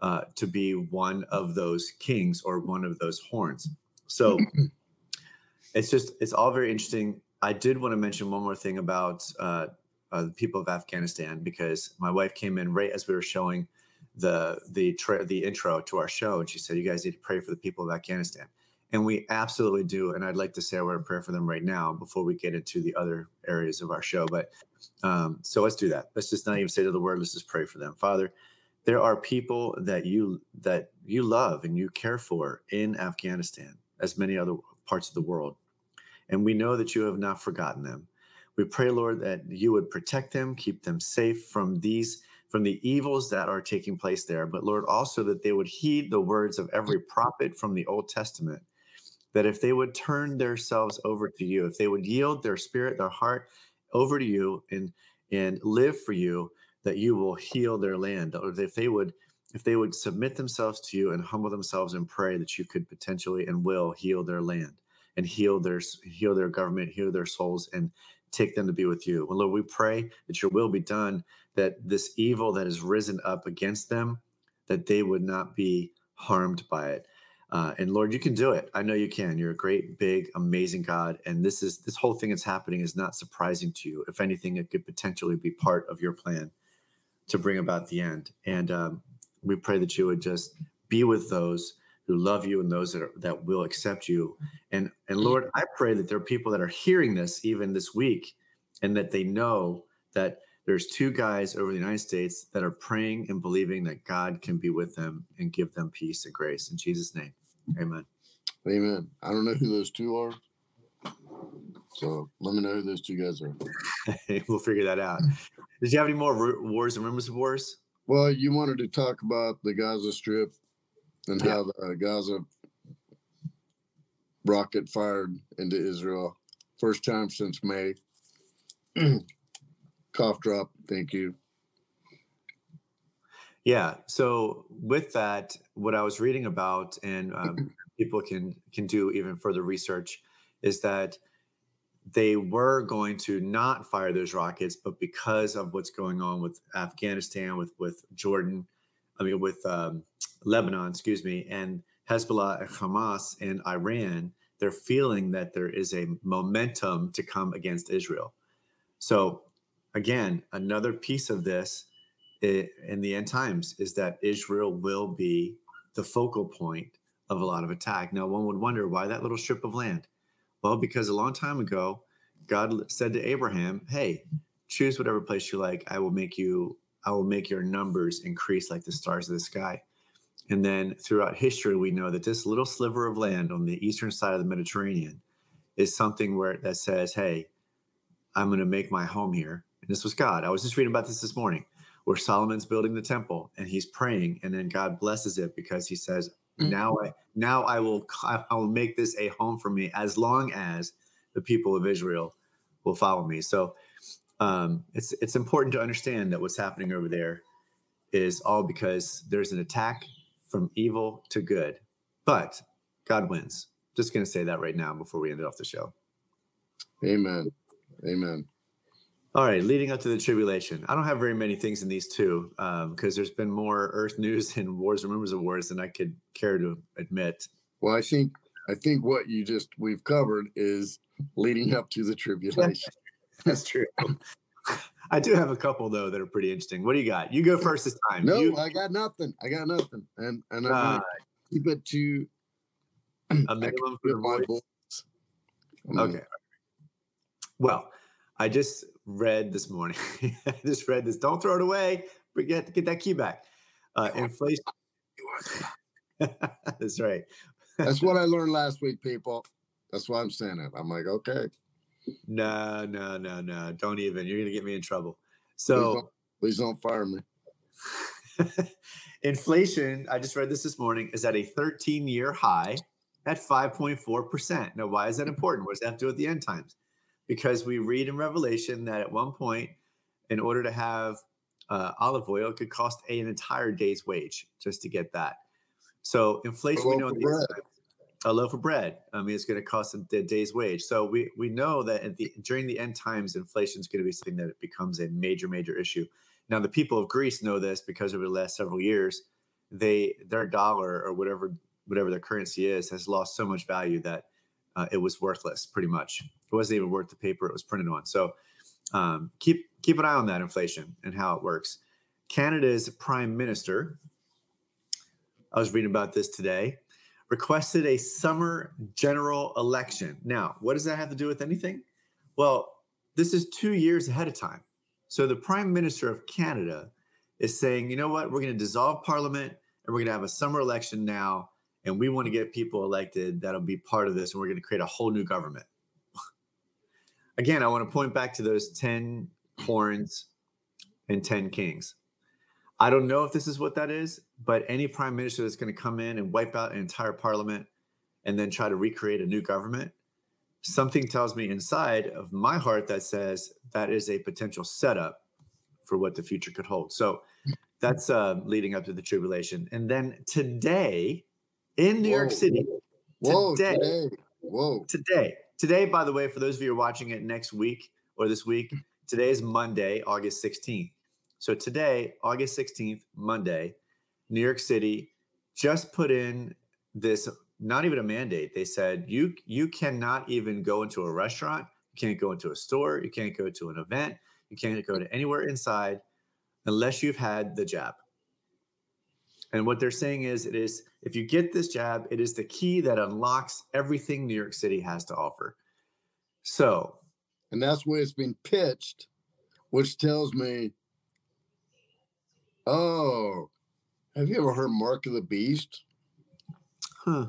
uh, to be one of those kings or one of those horns. So it's just it's all very interesting. I did want to mention one more thing about uh, uh, the people of Afghanistan because my wife came in right as we were showing the the tra- the intro to our show, and she said, "You guys need to pray for the people of Afghanistan." And we absolutely do. And I'd like to say a word of prayer for them right now before we get into the other areas of our show. But um, so let's do that. Let's just not even say to the word. Let's just pray for them, Father. There are people that you that you love and you care for in Afghanistan, as many other parts of the world, and we know that you have not forgotten them. We pray, Lord, that you would protect them, keep them safe from these from the evils that are taking place there, but Lord, also that they would heed the words of every prophet from the Old Testament, that if they would turn themselves over to you, if they would yield their spirit, their heart over to you and and live for you, that you will heal their land. Or if they would if they would submit themselves to you and humble themselves and pray that you could potentially and will heal their land and heal their heal their government, heal their souls, and take them to be with you. Well, Lord, we pray that your will be done, that this evil that has risen up against them, that they would not be harmed by it. Uh, and Lord, you can do it. I know you can. You're a great, big, amazing God, and this is this whole thing that's happening is not surprising to you. If anything, it could potentially be part of your plan to bring about the end. And um, we pray that you would just be with those who love you and those that are, that will accept you. And and Lord, I pray that there are people that are hearing this even this week, and that they know that there's two guys over the United States that are praying and believing that God can be with them and give them peace and grace in Jesus' name. Amen. Amen. I don't know who those two are. So let me know who those two guys are. we'll figure that out. Did you have any more wars and rumors of wars? Well, you wanted to talk about the Gaza Strip and yeah. how the Gaza rocket fired into Israel. First time since May. Cough drop. Thank you. Yeah. So with that, what I was reading about, and um, people can can do even further research, is that they were going to not fire those rockets, but because of what's going on with Afghanistan, with with Jordan, I mean, with um, Lebanon, excuse me, and Hezbollah and Hamas and Iran, they're feeling that there is a momentum to come against Israel. So, again, another piece of this in the end times is that Israel will be the focal point of a lot of attack. Now, one would wonder why that little strip of land. Well, because a long time ago, God said to Abraham, "Hey, choose whatever place you like. I will make you I will make your numbers increase like the stars of the sky. And then throughout history, we know that this little sliver of land on the eastern side of the Mediterranean is something where that says, Hey, I'm going to make my home here. And this was God. I was just reading about this this morning where Solomon's building the temple and he's praying and then God blesses it because he says. Now I, now I will, I will make this a home for me as long as the people of Israel will follow me. So um, it's it's important to understand that what's happening over there is all because there's an attack from evil to good, but God wins. Just going to say that right now before we end off the show. Amen. Amen. All right, leading up to the tribulation. I don't have very many things in these two because um, there's been more Earth news and wars and rumors of wars than I could care to admit. Well, I think I think what you just we've covered is leading up to the tribulation. That's true. I do have a couple though that are pretty interesting. What do you got? You go first this time. No, you... I got nothing. I got nothing, and and I'm uh, keep it to a minimum for my books. Okay. Well, I just read this morning. I just read this. Don't throw it away. Forget get that key back. Uh, inflation. That's right. That's what I learned last week, people. That's why I'm saying it. I'm like, okay. No, no, no, no. Don't even. You're gonna get me in trouble. Please So don't, please don't fire me. inflation, I just read this this morning, is at a 13 year high at 5.4%. Now, why is that important? What does that have to do with the end times? Because we read in Revelation that at one point, in order to have uh, olive oil, it could cost an entire day's wage just to get that. So inflation, we know the- a loaf of bread. I mean, it's going to cost a day's wage. So we we know that at the, during the end times, inflation is going to be something that becomes a major major issue. Now, the people of Greece know this because over the last several years, they their dollar or whatever whatever their currency is has lost so much value that uh, it was worthless. Pretty much, it wasn't even worth the paper it was printed on. So um, keep keep an eye on that inflation and how it works. Canada's prime minister, I was reading about this today, requested a summer general election. Now, what does that have to do with anything? Well, this is two years ahead of time. So the prime minister of Canada is saying, you know what, we're going to dissolve parliament and we're going to have a summer election now. And we want to get people elected that'll be part of this. And we're going to create a whole new government. Again, I want to point back to those 10 horns and 10 kings. I don't know if this is what that is, but any prime minister that's going to come in and wipe out an entire parliament and then try to recreate a new government, something tells me inside of my heart that says that is a potential setup for what the future could hold. So that's uh, leading up to the tribulation. And then today in New York Whoa. City, Whoa, today- today. Whoa. today today by the way for those of you who are watching it next week or this week today is monday august 16th so today august 16th monday new york city just put in this not even a mandate they said you you cannot even go into a restaurant you can't go into a store you can't go to an event you can't go to anywhere inside unless you've had the jab and what they're saying is, it is if you get this jab, it is the key that unlocks everything New York City has to offer. So, And that's where it's been pitched, which tells me, oh, have you ever heard Mark of the Beast? huh?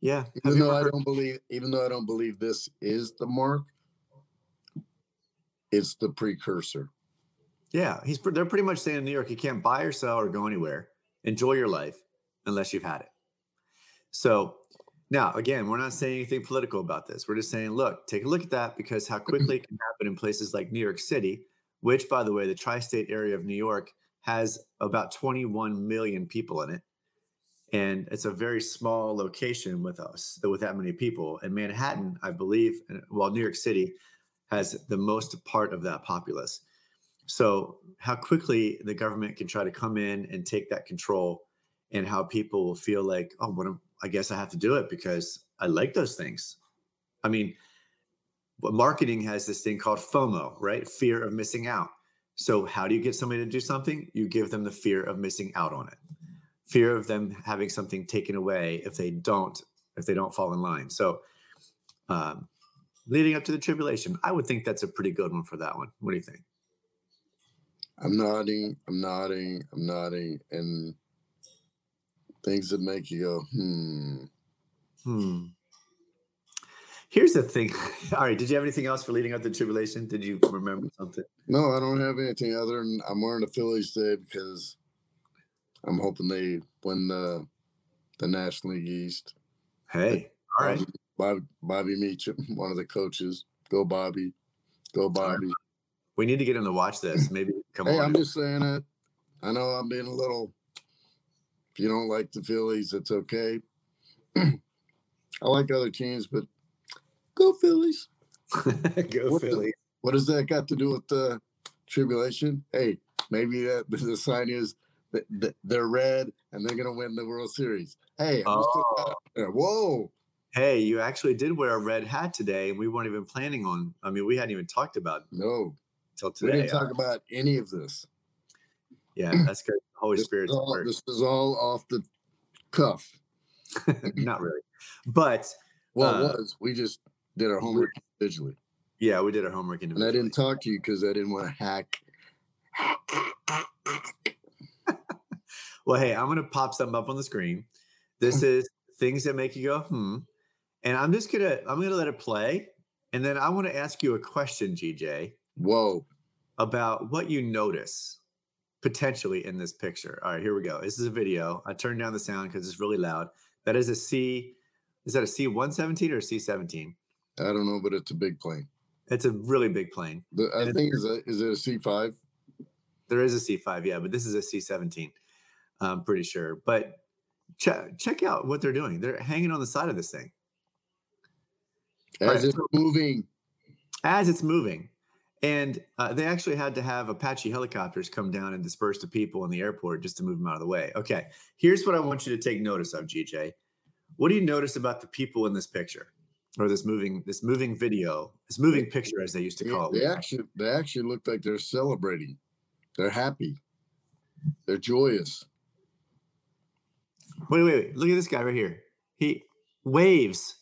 Yeah. Even though I heard- don't believe, even though I don't believe this is the mark, it's the precursor. yeah, he's. They're pretty much saying in New York, you can't buy or sell or go anywhere, enjoy your life unless you've had it. So now, again, we're not saying anything political about this. We're just saying, look, take a look at that because how mm-hmm. quickly it can happen in places like New York City, which, by the way, the tri-state area of New York has about 21 million people in it. and it's a very small location with us with that many people and manhattan i believe well new york city has the most part of that populace so how quickly the government can try to come in and take that control and how people will feel like oh what am, i guess i have to do it because i like those things. I mean marketing has this thing called fomo right? Fear of missing out. So how do you get somebody to do something? You give them the fear of missing out on it. Fear of them having something taken away if they don't if they don't fall in line. So um, leading up to the tribulation i would think that's a pretty good one for that one. What do you think I'm nodding, I'm nodding, I'm nodding, and things that make you go, hmm. hmm here's the thing all right did you have anything else for leading up to the tribulation did you remember something No, I don't have anything other than I'm wearing the Phillies today because I'm hoping they win the the National League East. hey all right Bobby, Bobby Meacham, one of the coaches. Go Bobby. Go Bobby. we need to get him to watch this maybe come Hey, on I'm just saying it. I know I'm being a little. If you don't like the Phillies, it's okay. I like other teams, but go Phillies. go What the- What does that got to do with the tribulation? Hey, maybe that the sign is that they're red and they're gonna win the World Series. Hey, I'm just throwing that out there. Oh. whoa, hey you actually did wear a red hat today and we weren't even planning on i mean we hadn't even talked about it no, until we didn't talk about any of this. yeah that's good holy This spirit's is, at all, work. this is all off the cuff. not really but Well, Uh, it was. We just did our homework individually. Yeah, we did our homework individually. and I didn't talk to you because I didn't want to hack. Well, hey, I'm gonna pop something up on the screen. This is things that make you go hmm, and I'm just gonna I'm gonna let it play, and then I want to ask you a question, GJ, Whoa. about what you notice potentially in this picture. All right, here we go. This is a video. I turned down the sound because it's really loud. That is a C. Is that a C 117 or a C 17? I don't know, but it's a big plane. It's a really big plane. The, I And think is a is it a C five? There is a C5, yeah, but this is a C17. I'm pretty sure. But check check out what they're doing. They're hanging on the side of this thing As Right. it's moving. as it's moving. And uh, they actually had to have Apache helicopters come down and disperse the people in the airport just to move them out of the way. Okay, here's what I want you to take notice of, GJ. What do you notice about the people in this picture, or this moving this moving video, this moving picture, as they used to call it? They actually they actually look like they're celebrating. They're happy. They're joyous. Wait, wait, wait! Look at this guy right here. He waves.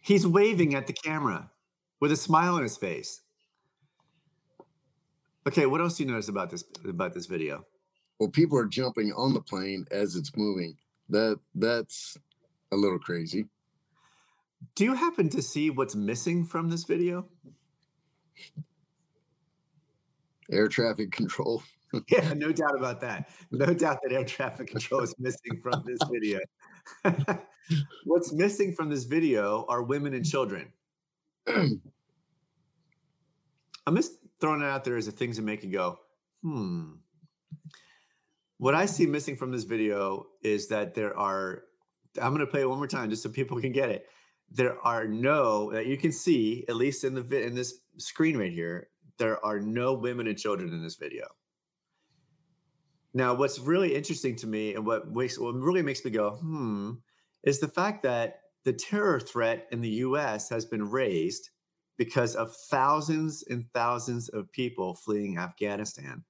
He's waving at the camera with a smile on his face. Okay, what else do you notice about this about this video? Well, people are jumping on the plane as it's moving. That that's a little crazy. Do you happen to see what's missing from this video? Air traffic control. Yeah, no doubt about that. No doubt that air traffic control is missing from this video. What's missing from this video are women and children. I'm just throwing it out there as the things that make you go, hmm. What I see missing from this video is that there are, I'm going to play it one more time just so people can get it. There are no, that you can see, at least in the in this screen right here, there are no women and children in this video. Now, what's really interesting to me and what makes what really makes me go, hmm, is the fact that the terror threat in the US has been raised because of thousands and thousands of people fleeing Afghanistan.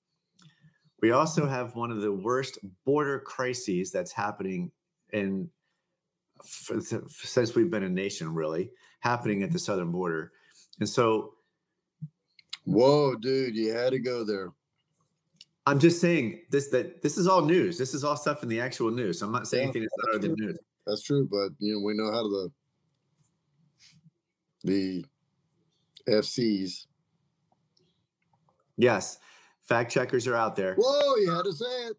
We also have one of the worst border crises that's happening in f- since we've been a nation, really happening at the southern border. And so Whoa, dude, you had to go there. I'm just saying this that this is all news. This is all stuff in the actual news. I'm not saying Yeah, anything that's not other than news. That's true, but you know we know how the the FCs. Yes, fact checkers are out there. Whoa, you had to say it.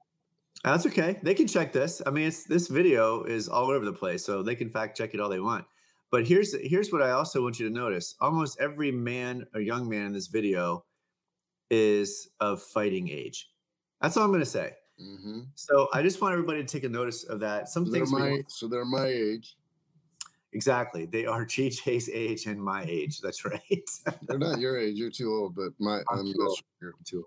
That's okay. They can check this. I mean, it's this video is all over the place, so they can fact check it all they want. But here's here's what I also want you to notice. Almost every man or young man in this video is of fighting age. That's all I'm going to say. Mm-hmm. So I just want everybody to take a notice of that. Some So things my don't- so they're my age. Exactly. They are GJ's age and my age. That's right. They're not your age. You're too old, but my I'm I'm too old. sure. too.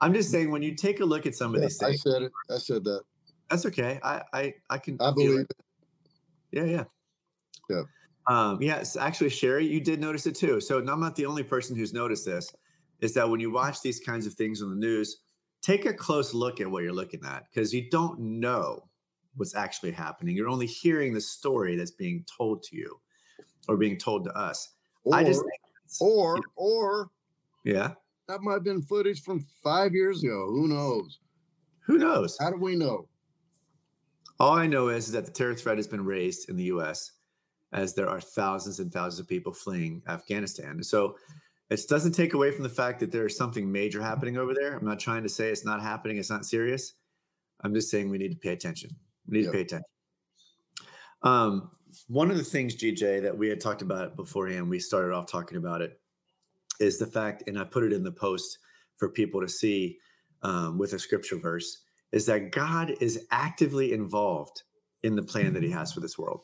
I'm just saying when you take a look at some of Yeah, these I things, said it. I said that. that's okay. I I I can I believe it. it. Yeah, yeah. Yeah. Um, yes, actually, Sherry, you did notice it too. So I'm not the only person who's noticed this. Is that when you watch these kinds of things on the news, take a close look at what you're looking at because you don't know what's actually happening. You're only hearing the story that's being told to you or being told to us. Or I just think it's- or or yeah. that might have been footage from five years ago. Who knows? Who knows? How do we know? All I know is that the terror threat has been raised in the US as there are thousands and thousands of people fleeing Afghanistan. So it doesn't take away from the fact that there's something major happening over there. I'm not trying to say it's not happening, it's not serious. I'm just saying we need to pay attention. We need Yep. to pay attention. Um, one of the things, GJ, that we had talked about beforehand, we started off talking about it, is the fact, and I put it in the post for people to see um, with a scripture verse, is that God is actively involved in the plan that He has for this world.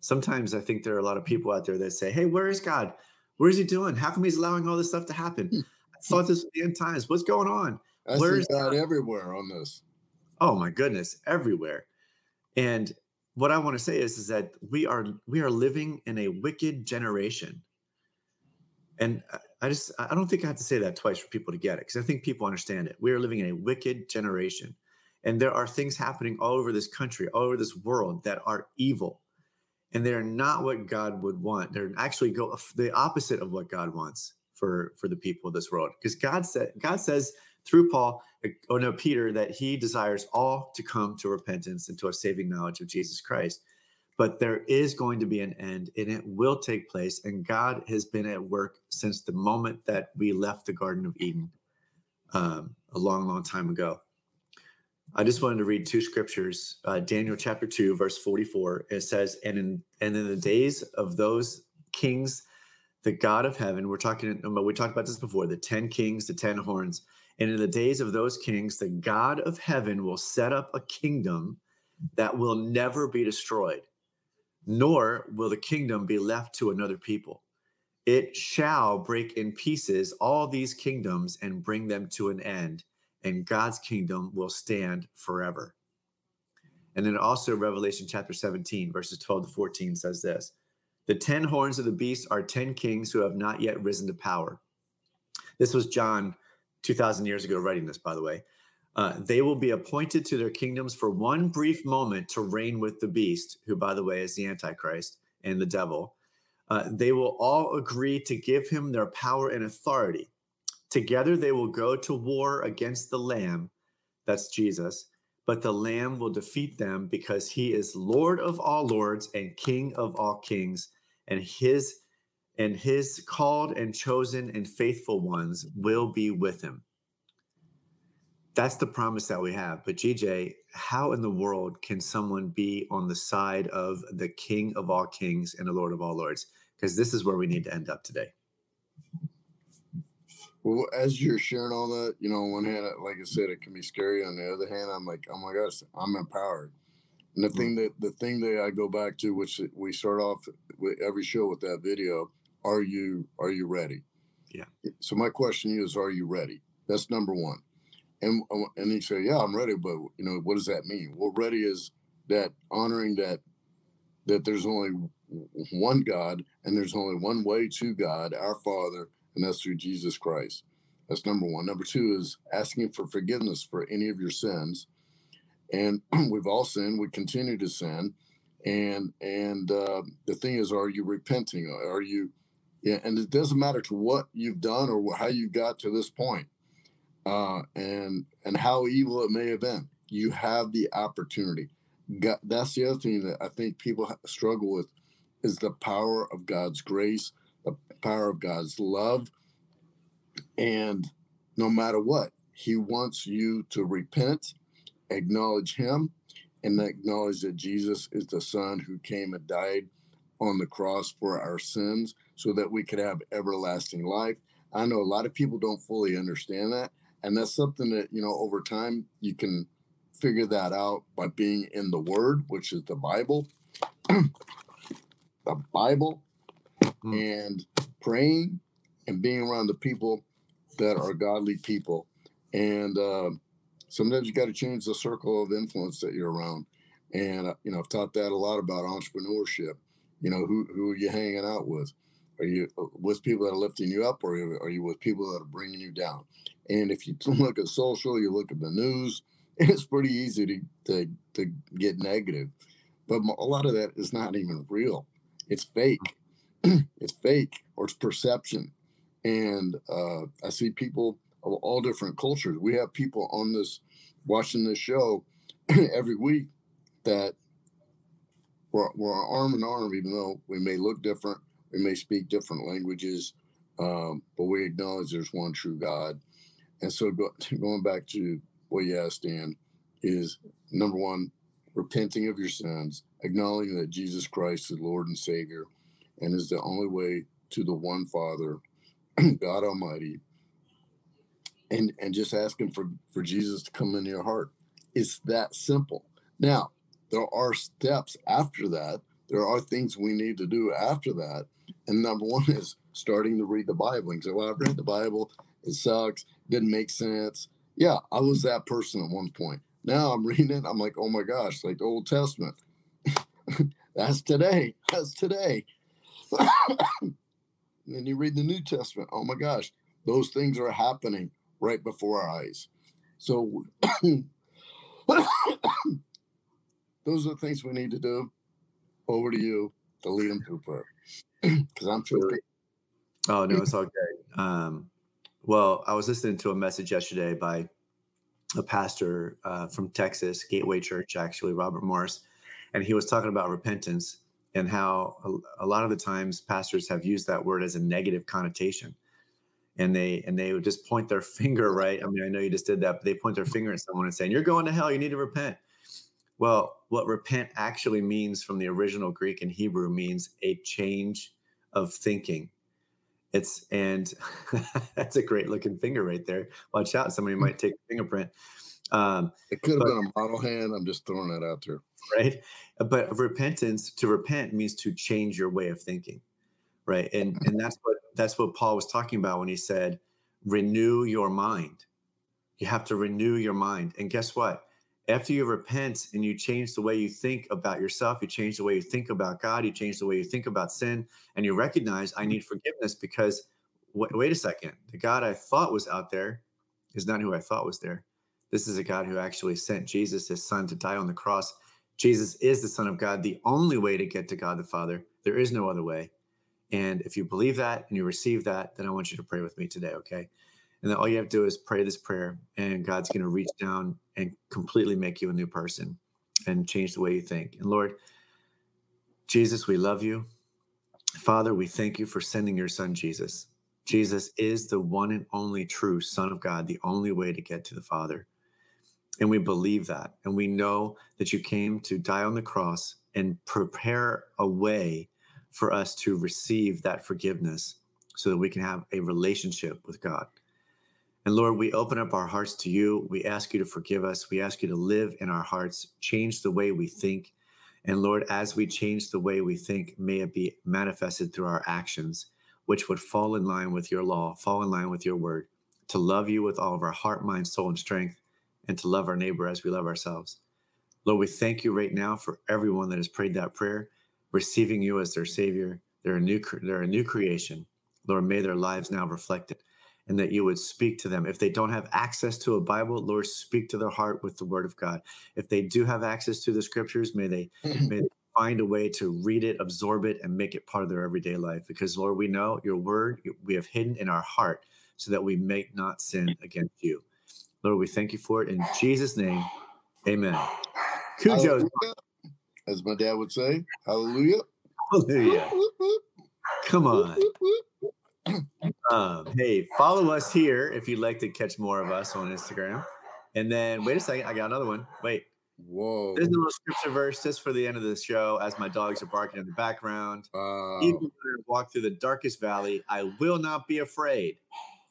Sometimes I think there are a lot of people out there that say, Hey, where is God? Where is He doing? How come He's allowing all this stuff to happen? I thought this was the end times. What's going on? I Where's see God everywhere on this. Oh my goodness, everywhere. And what I want to say is, is that we are we are living in a wicked generation. And I- just I don't think I have to say that twice for people to get it because I think people understand it. We are living in a wicked generation. And there are things happening all over this country, all over this world that are evil. and they're not what God would want. They're actually go the opposite of what God wants for for the people of this world. Because God said God says through Paul, oh no, Peter, that he desires all to come to repentance and to a saving knowledge of Jesus Christ. But there is going to be an end and it will take place. And God has been at work since the moment that we left the Garden of Eden um, a long, long time ago. I just wanted to read two scriptures. Uh, Daniel chapter 2, verse 44. It says, and in and in the days of those kings, the God of heaven, we're talking, we talked about this before, the 10 kings, the 10 horns. And in the days of those kings, the God of heaven will set up a kingdom that will never be destroyed, nor will the kingdom be left to another people. It shall break in pieces all these kingdoms and bring them to an end, and God's kingdom will stand forever. And then also, Revelation chapter 17, verses 12 to 14 says this The 10 horns of the beast are 10 kings who have not yet risen to power. This was John 2,000 years ago writing this, by the way. Uh, they will be appointed to their kingdoms for one brief moment to reign with the beast, who, by the way, is the Antichrist and the devil. Uh, they will all agree to give him their power and authority. Together they will go to war against the Lamb, that's Jesus, but the Lamb will defeat them because he is Lord of all lords and King of all kings, and his and his called and chosen and faithful ones will be with him. That's the promise that we have. But GJ, how in the world can someone be on the side of the King of all kings and the Lord of all lords? Because this is where we need to end up today. Well, as you're sharing all that, you know, on one hand, like I said, it can be scary. On the other hand, I'm like, oh my gosh, I'm empowered. And the mm-hmm. thing that the thing that I go back to, which we start off with every show with that video, are you are you ready? Yeah. So my question is, are you ready? That's number one. And uh, and he said, yeah, I'm ready, but you know, what does that mean? Well, ready is that honoring that that there's only one God and there's only one way to God, our Father, and that's through Jesus Christ. That's number one. Number two is asking for forgiveness for any of your sins. And we've all sinned. We continue to sin. And and uh, the thing is, are you repenting? Are you yeah, and it doesn't matter to what you've done or how you got to this point, uh, and and how evil it may have been. You have the opportunity. God, that's the other thing that I think people struggle with is the power of God's grace, the power of God's love, and no matter what, He wants you to repent, acknowledge Him, and acknowledge that Jesus is the Son who came and died on the cross for our sins so that we could have everlasting life. I know a lot of people don't fully understand that. And that's something that, you know, over time you can figure that out by being in the Word, which is the Bible, the Bible, mm. and praying and being around the people that are godly people. And uh, sometimes you got to change the circle of influence that you're around. And, uh, you know, I've taught that a lot about entrepreneurship. You know, who, who are you hanging out with? Are you uh, with people that are lifting you up, or are you with people that are bringing you down? And if you look at social, you look at the news, it's pretty easy to, to, to get negative. But a lot of that is not even real. It's fake. it's fake or it's perception. And uh, I see people of all different cultures. We have people on this watching this show every week that we're, we're arm in arm, even though we may look different, we may speak different languages, um, but we acknowledge there's one true God. And so, go, going back to what you asked, Dan, is number one, repenting of your sins, acknowledging that Jesus Christ is Lord and Savior, and is the only way to the one Father, God Almighty, and and just asking for for Jesus to come into your heart. It's that simple. Now, there are steps after that. There are things we need to do after that. And number one is starting to read the Bible. And say, well, I've read the Bible. It sucks. Didn't make sense. Yeah, I was that person at one point. Now I'm reading it. I'm like, oh my gosh, like the Old Testament. That's today. That's today. then you read the New Testament. Oh my gosh, those things are happening right before our eyes. So those are the things we need to do. Over to you. to lead them through prayer because I'm sure. Oh no, it's all good. Um, well, I was listening to a message yesterday by a pastor uh, from Texas, Gateway Church, actually, Robert Morris, and he was talking about repentance and how a, a, lot of the times pastors have used that word as a negative connotation, and they and they would just point their finger right. I mean, I know you just did that, but they point their finger at someone and saying, "You're going to hell. You need to repent." Well, what repent actually means from the original Greek and Hebrew means a change of thinking. It's and that's a great looking finger right there. Watch out, somebody hmm. might take a fingerprint. Um, it could have been a model hand. I'm just throwing that out there. Right. But repentance, to repent means to change your way of thinking. Right. And and that's what that's what Paul was talking about when he said, renew your mind. You have to renew your mind. And guess what? After you repent and you change the way you think about yourself, you change the way you think about God, you change the way you think about sin, and you recognize I need forgiveness because wait, wait a second, the God I thought was out there is not who I thought was there. This is a God who actually sent Jesus, his son, to die on the cross. Jesus is the Son of God, the only way to get to God the Father. There is no other way. And if you believe that and you receive that, then I want you to pray with me today, okay? And then all you have to do is pray this prayer, and God's going to reach down and completely make you a new person and change the way you think. And Lord, Jesus, we love you. Father, we thank you for sending your son, Jesus. Jesus is the one and only true Son of God, the only way to get to the Father. And we believe that. And we know that you came to die on the cross and prepare a way for us to receive that forgiveness so that we can have a relationship with God. And Lord, we open up our hearts to you. We ask you to forgive us. We ask you to live in our hearts, change the way we think. And Lord, as we change the way we think, may it be manifested through our actions, which would fall in line with your law, fall in line with your word, to love you with all of our heart, mind, soul, and strength, and to love our neighbor as we love ourselves. Lord, we thank you right now for everyone that has prayed that prayer, receiving you as their Savior. They're a new, they're a new creation. Lord, may their lives now reflect it and that you would speak to them. If they don't have access to a Bible, Lord, speak to their heart with the word of God. If they do have access to the scriptures, may they, may they find a way to read it, absorb it, and make it part of their everyday life. Because, Lord, we know your word we have hidden in our heart so that we may not sin against you. Lord, we thank you for it. In Jesus' name, amen. Cujo. As my dad would say, hallelujah. Hallelujah. Come on. Um, hey, follow us here if you'd like to catch more of us on Instagram. And then wait a second, I got another one. Wait. Whoa. There's a little scripture verse just for the end of the show as my dogs are barking in the background. Uh, Even when I walk through the darkest valley, I will not be afraid,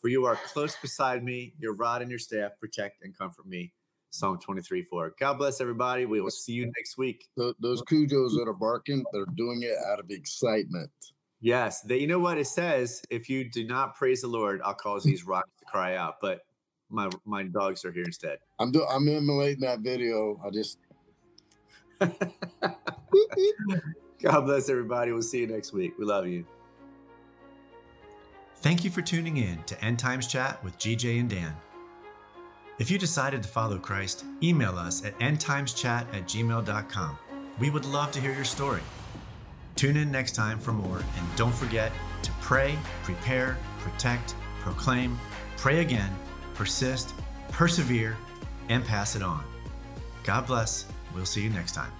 for you are close beside me. Your rod and your staff protect and comfort me. Psalm 23 4. God bless everybody. We will see you next week. Those cujos that are barking, they're doing it out of excitement. Yes, they, you know what it says. If you do not praise the Lord, I'll cause hmm. these rocks to cry out. But my my dogs are here instead. I'm do, I'm emulating that video. I just. God bless everybody. We'll see you next week. We love you. Thank you for tuning in to End Times Chat with GJ and Dan. If you decided to follow Christ, email us at endtimeschat at gmail.com. We would love to hear your story. Tune in next time for more, and don't forget to pray, prepare, protect, proclaim, pray again, persist, persevere, and pass it on. God bless. We'll see you next time.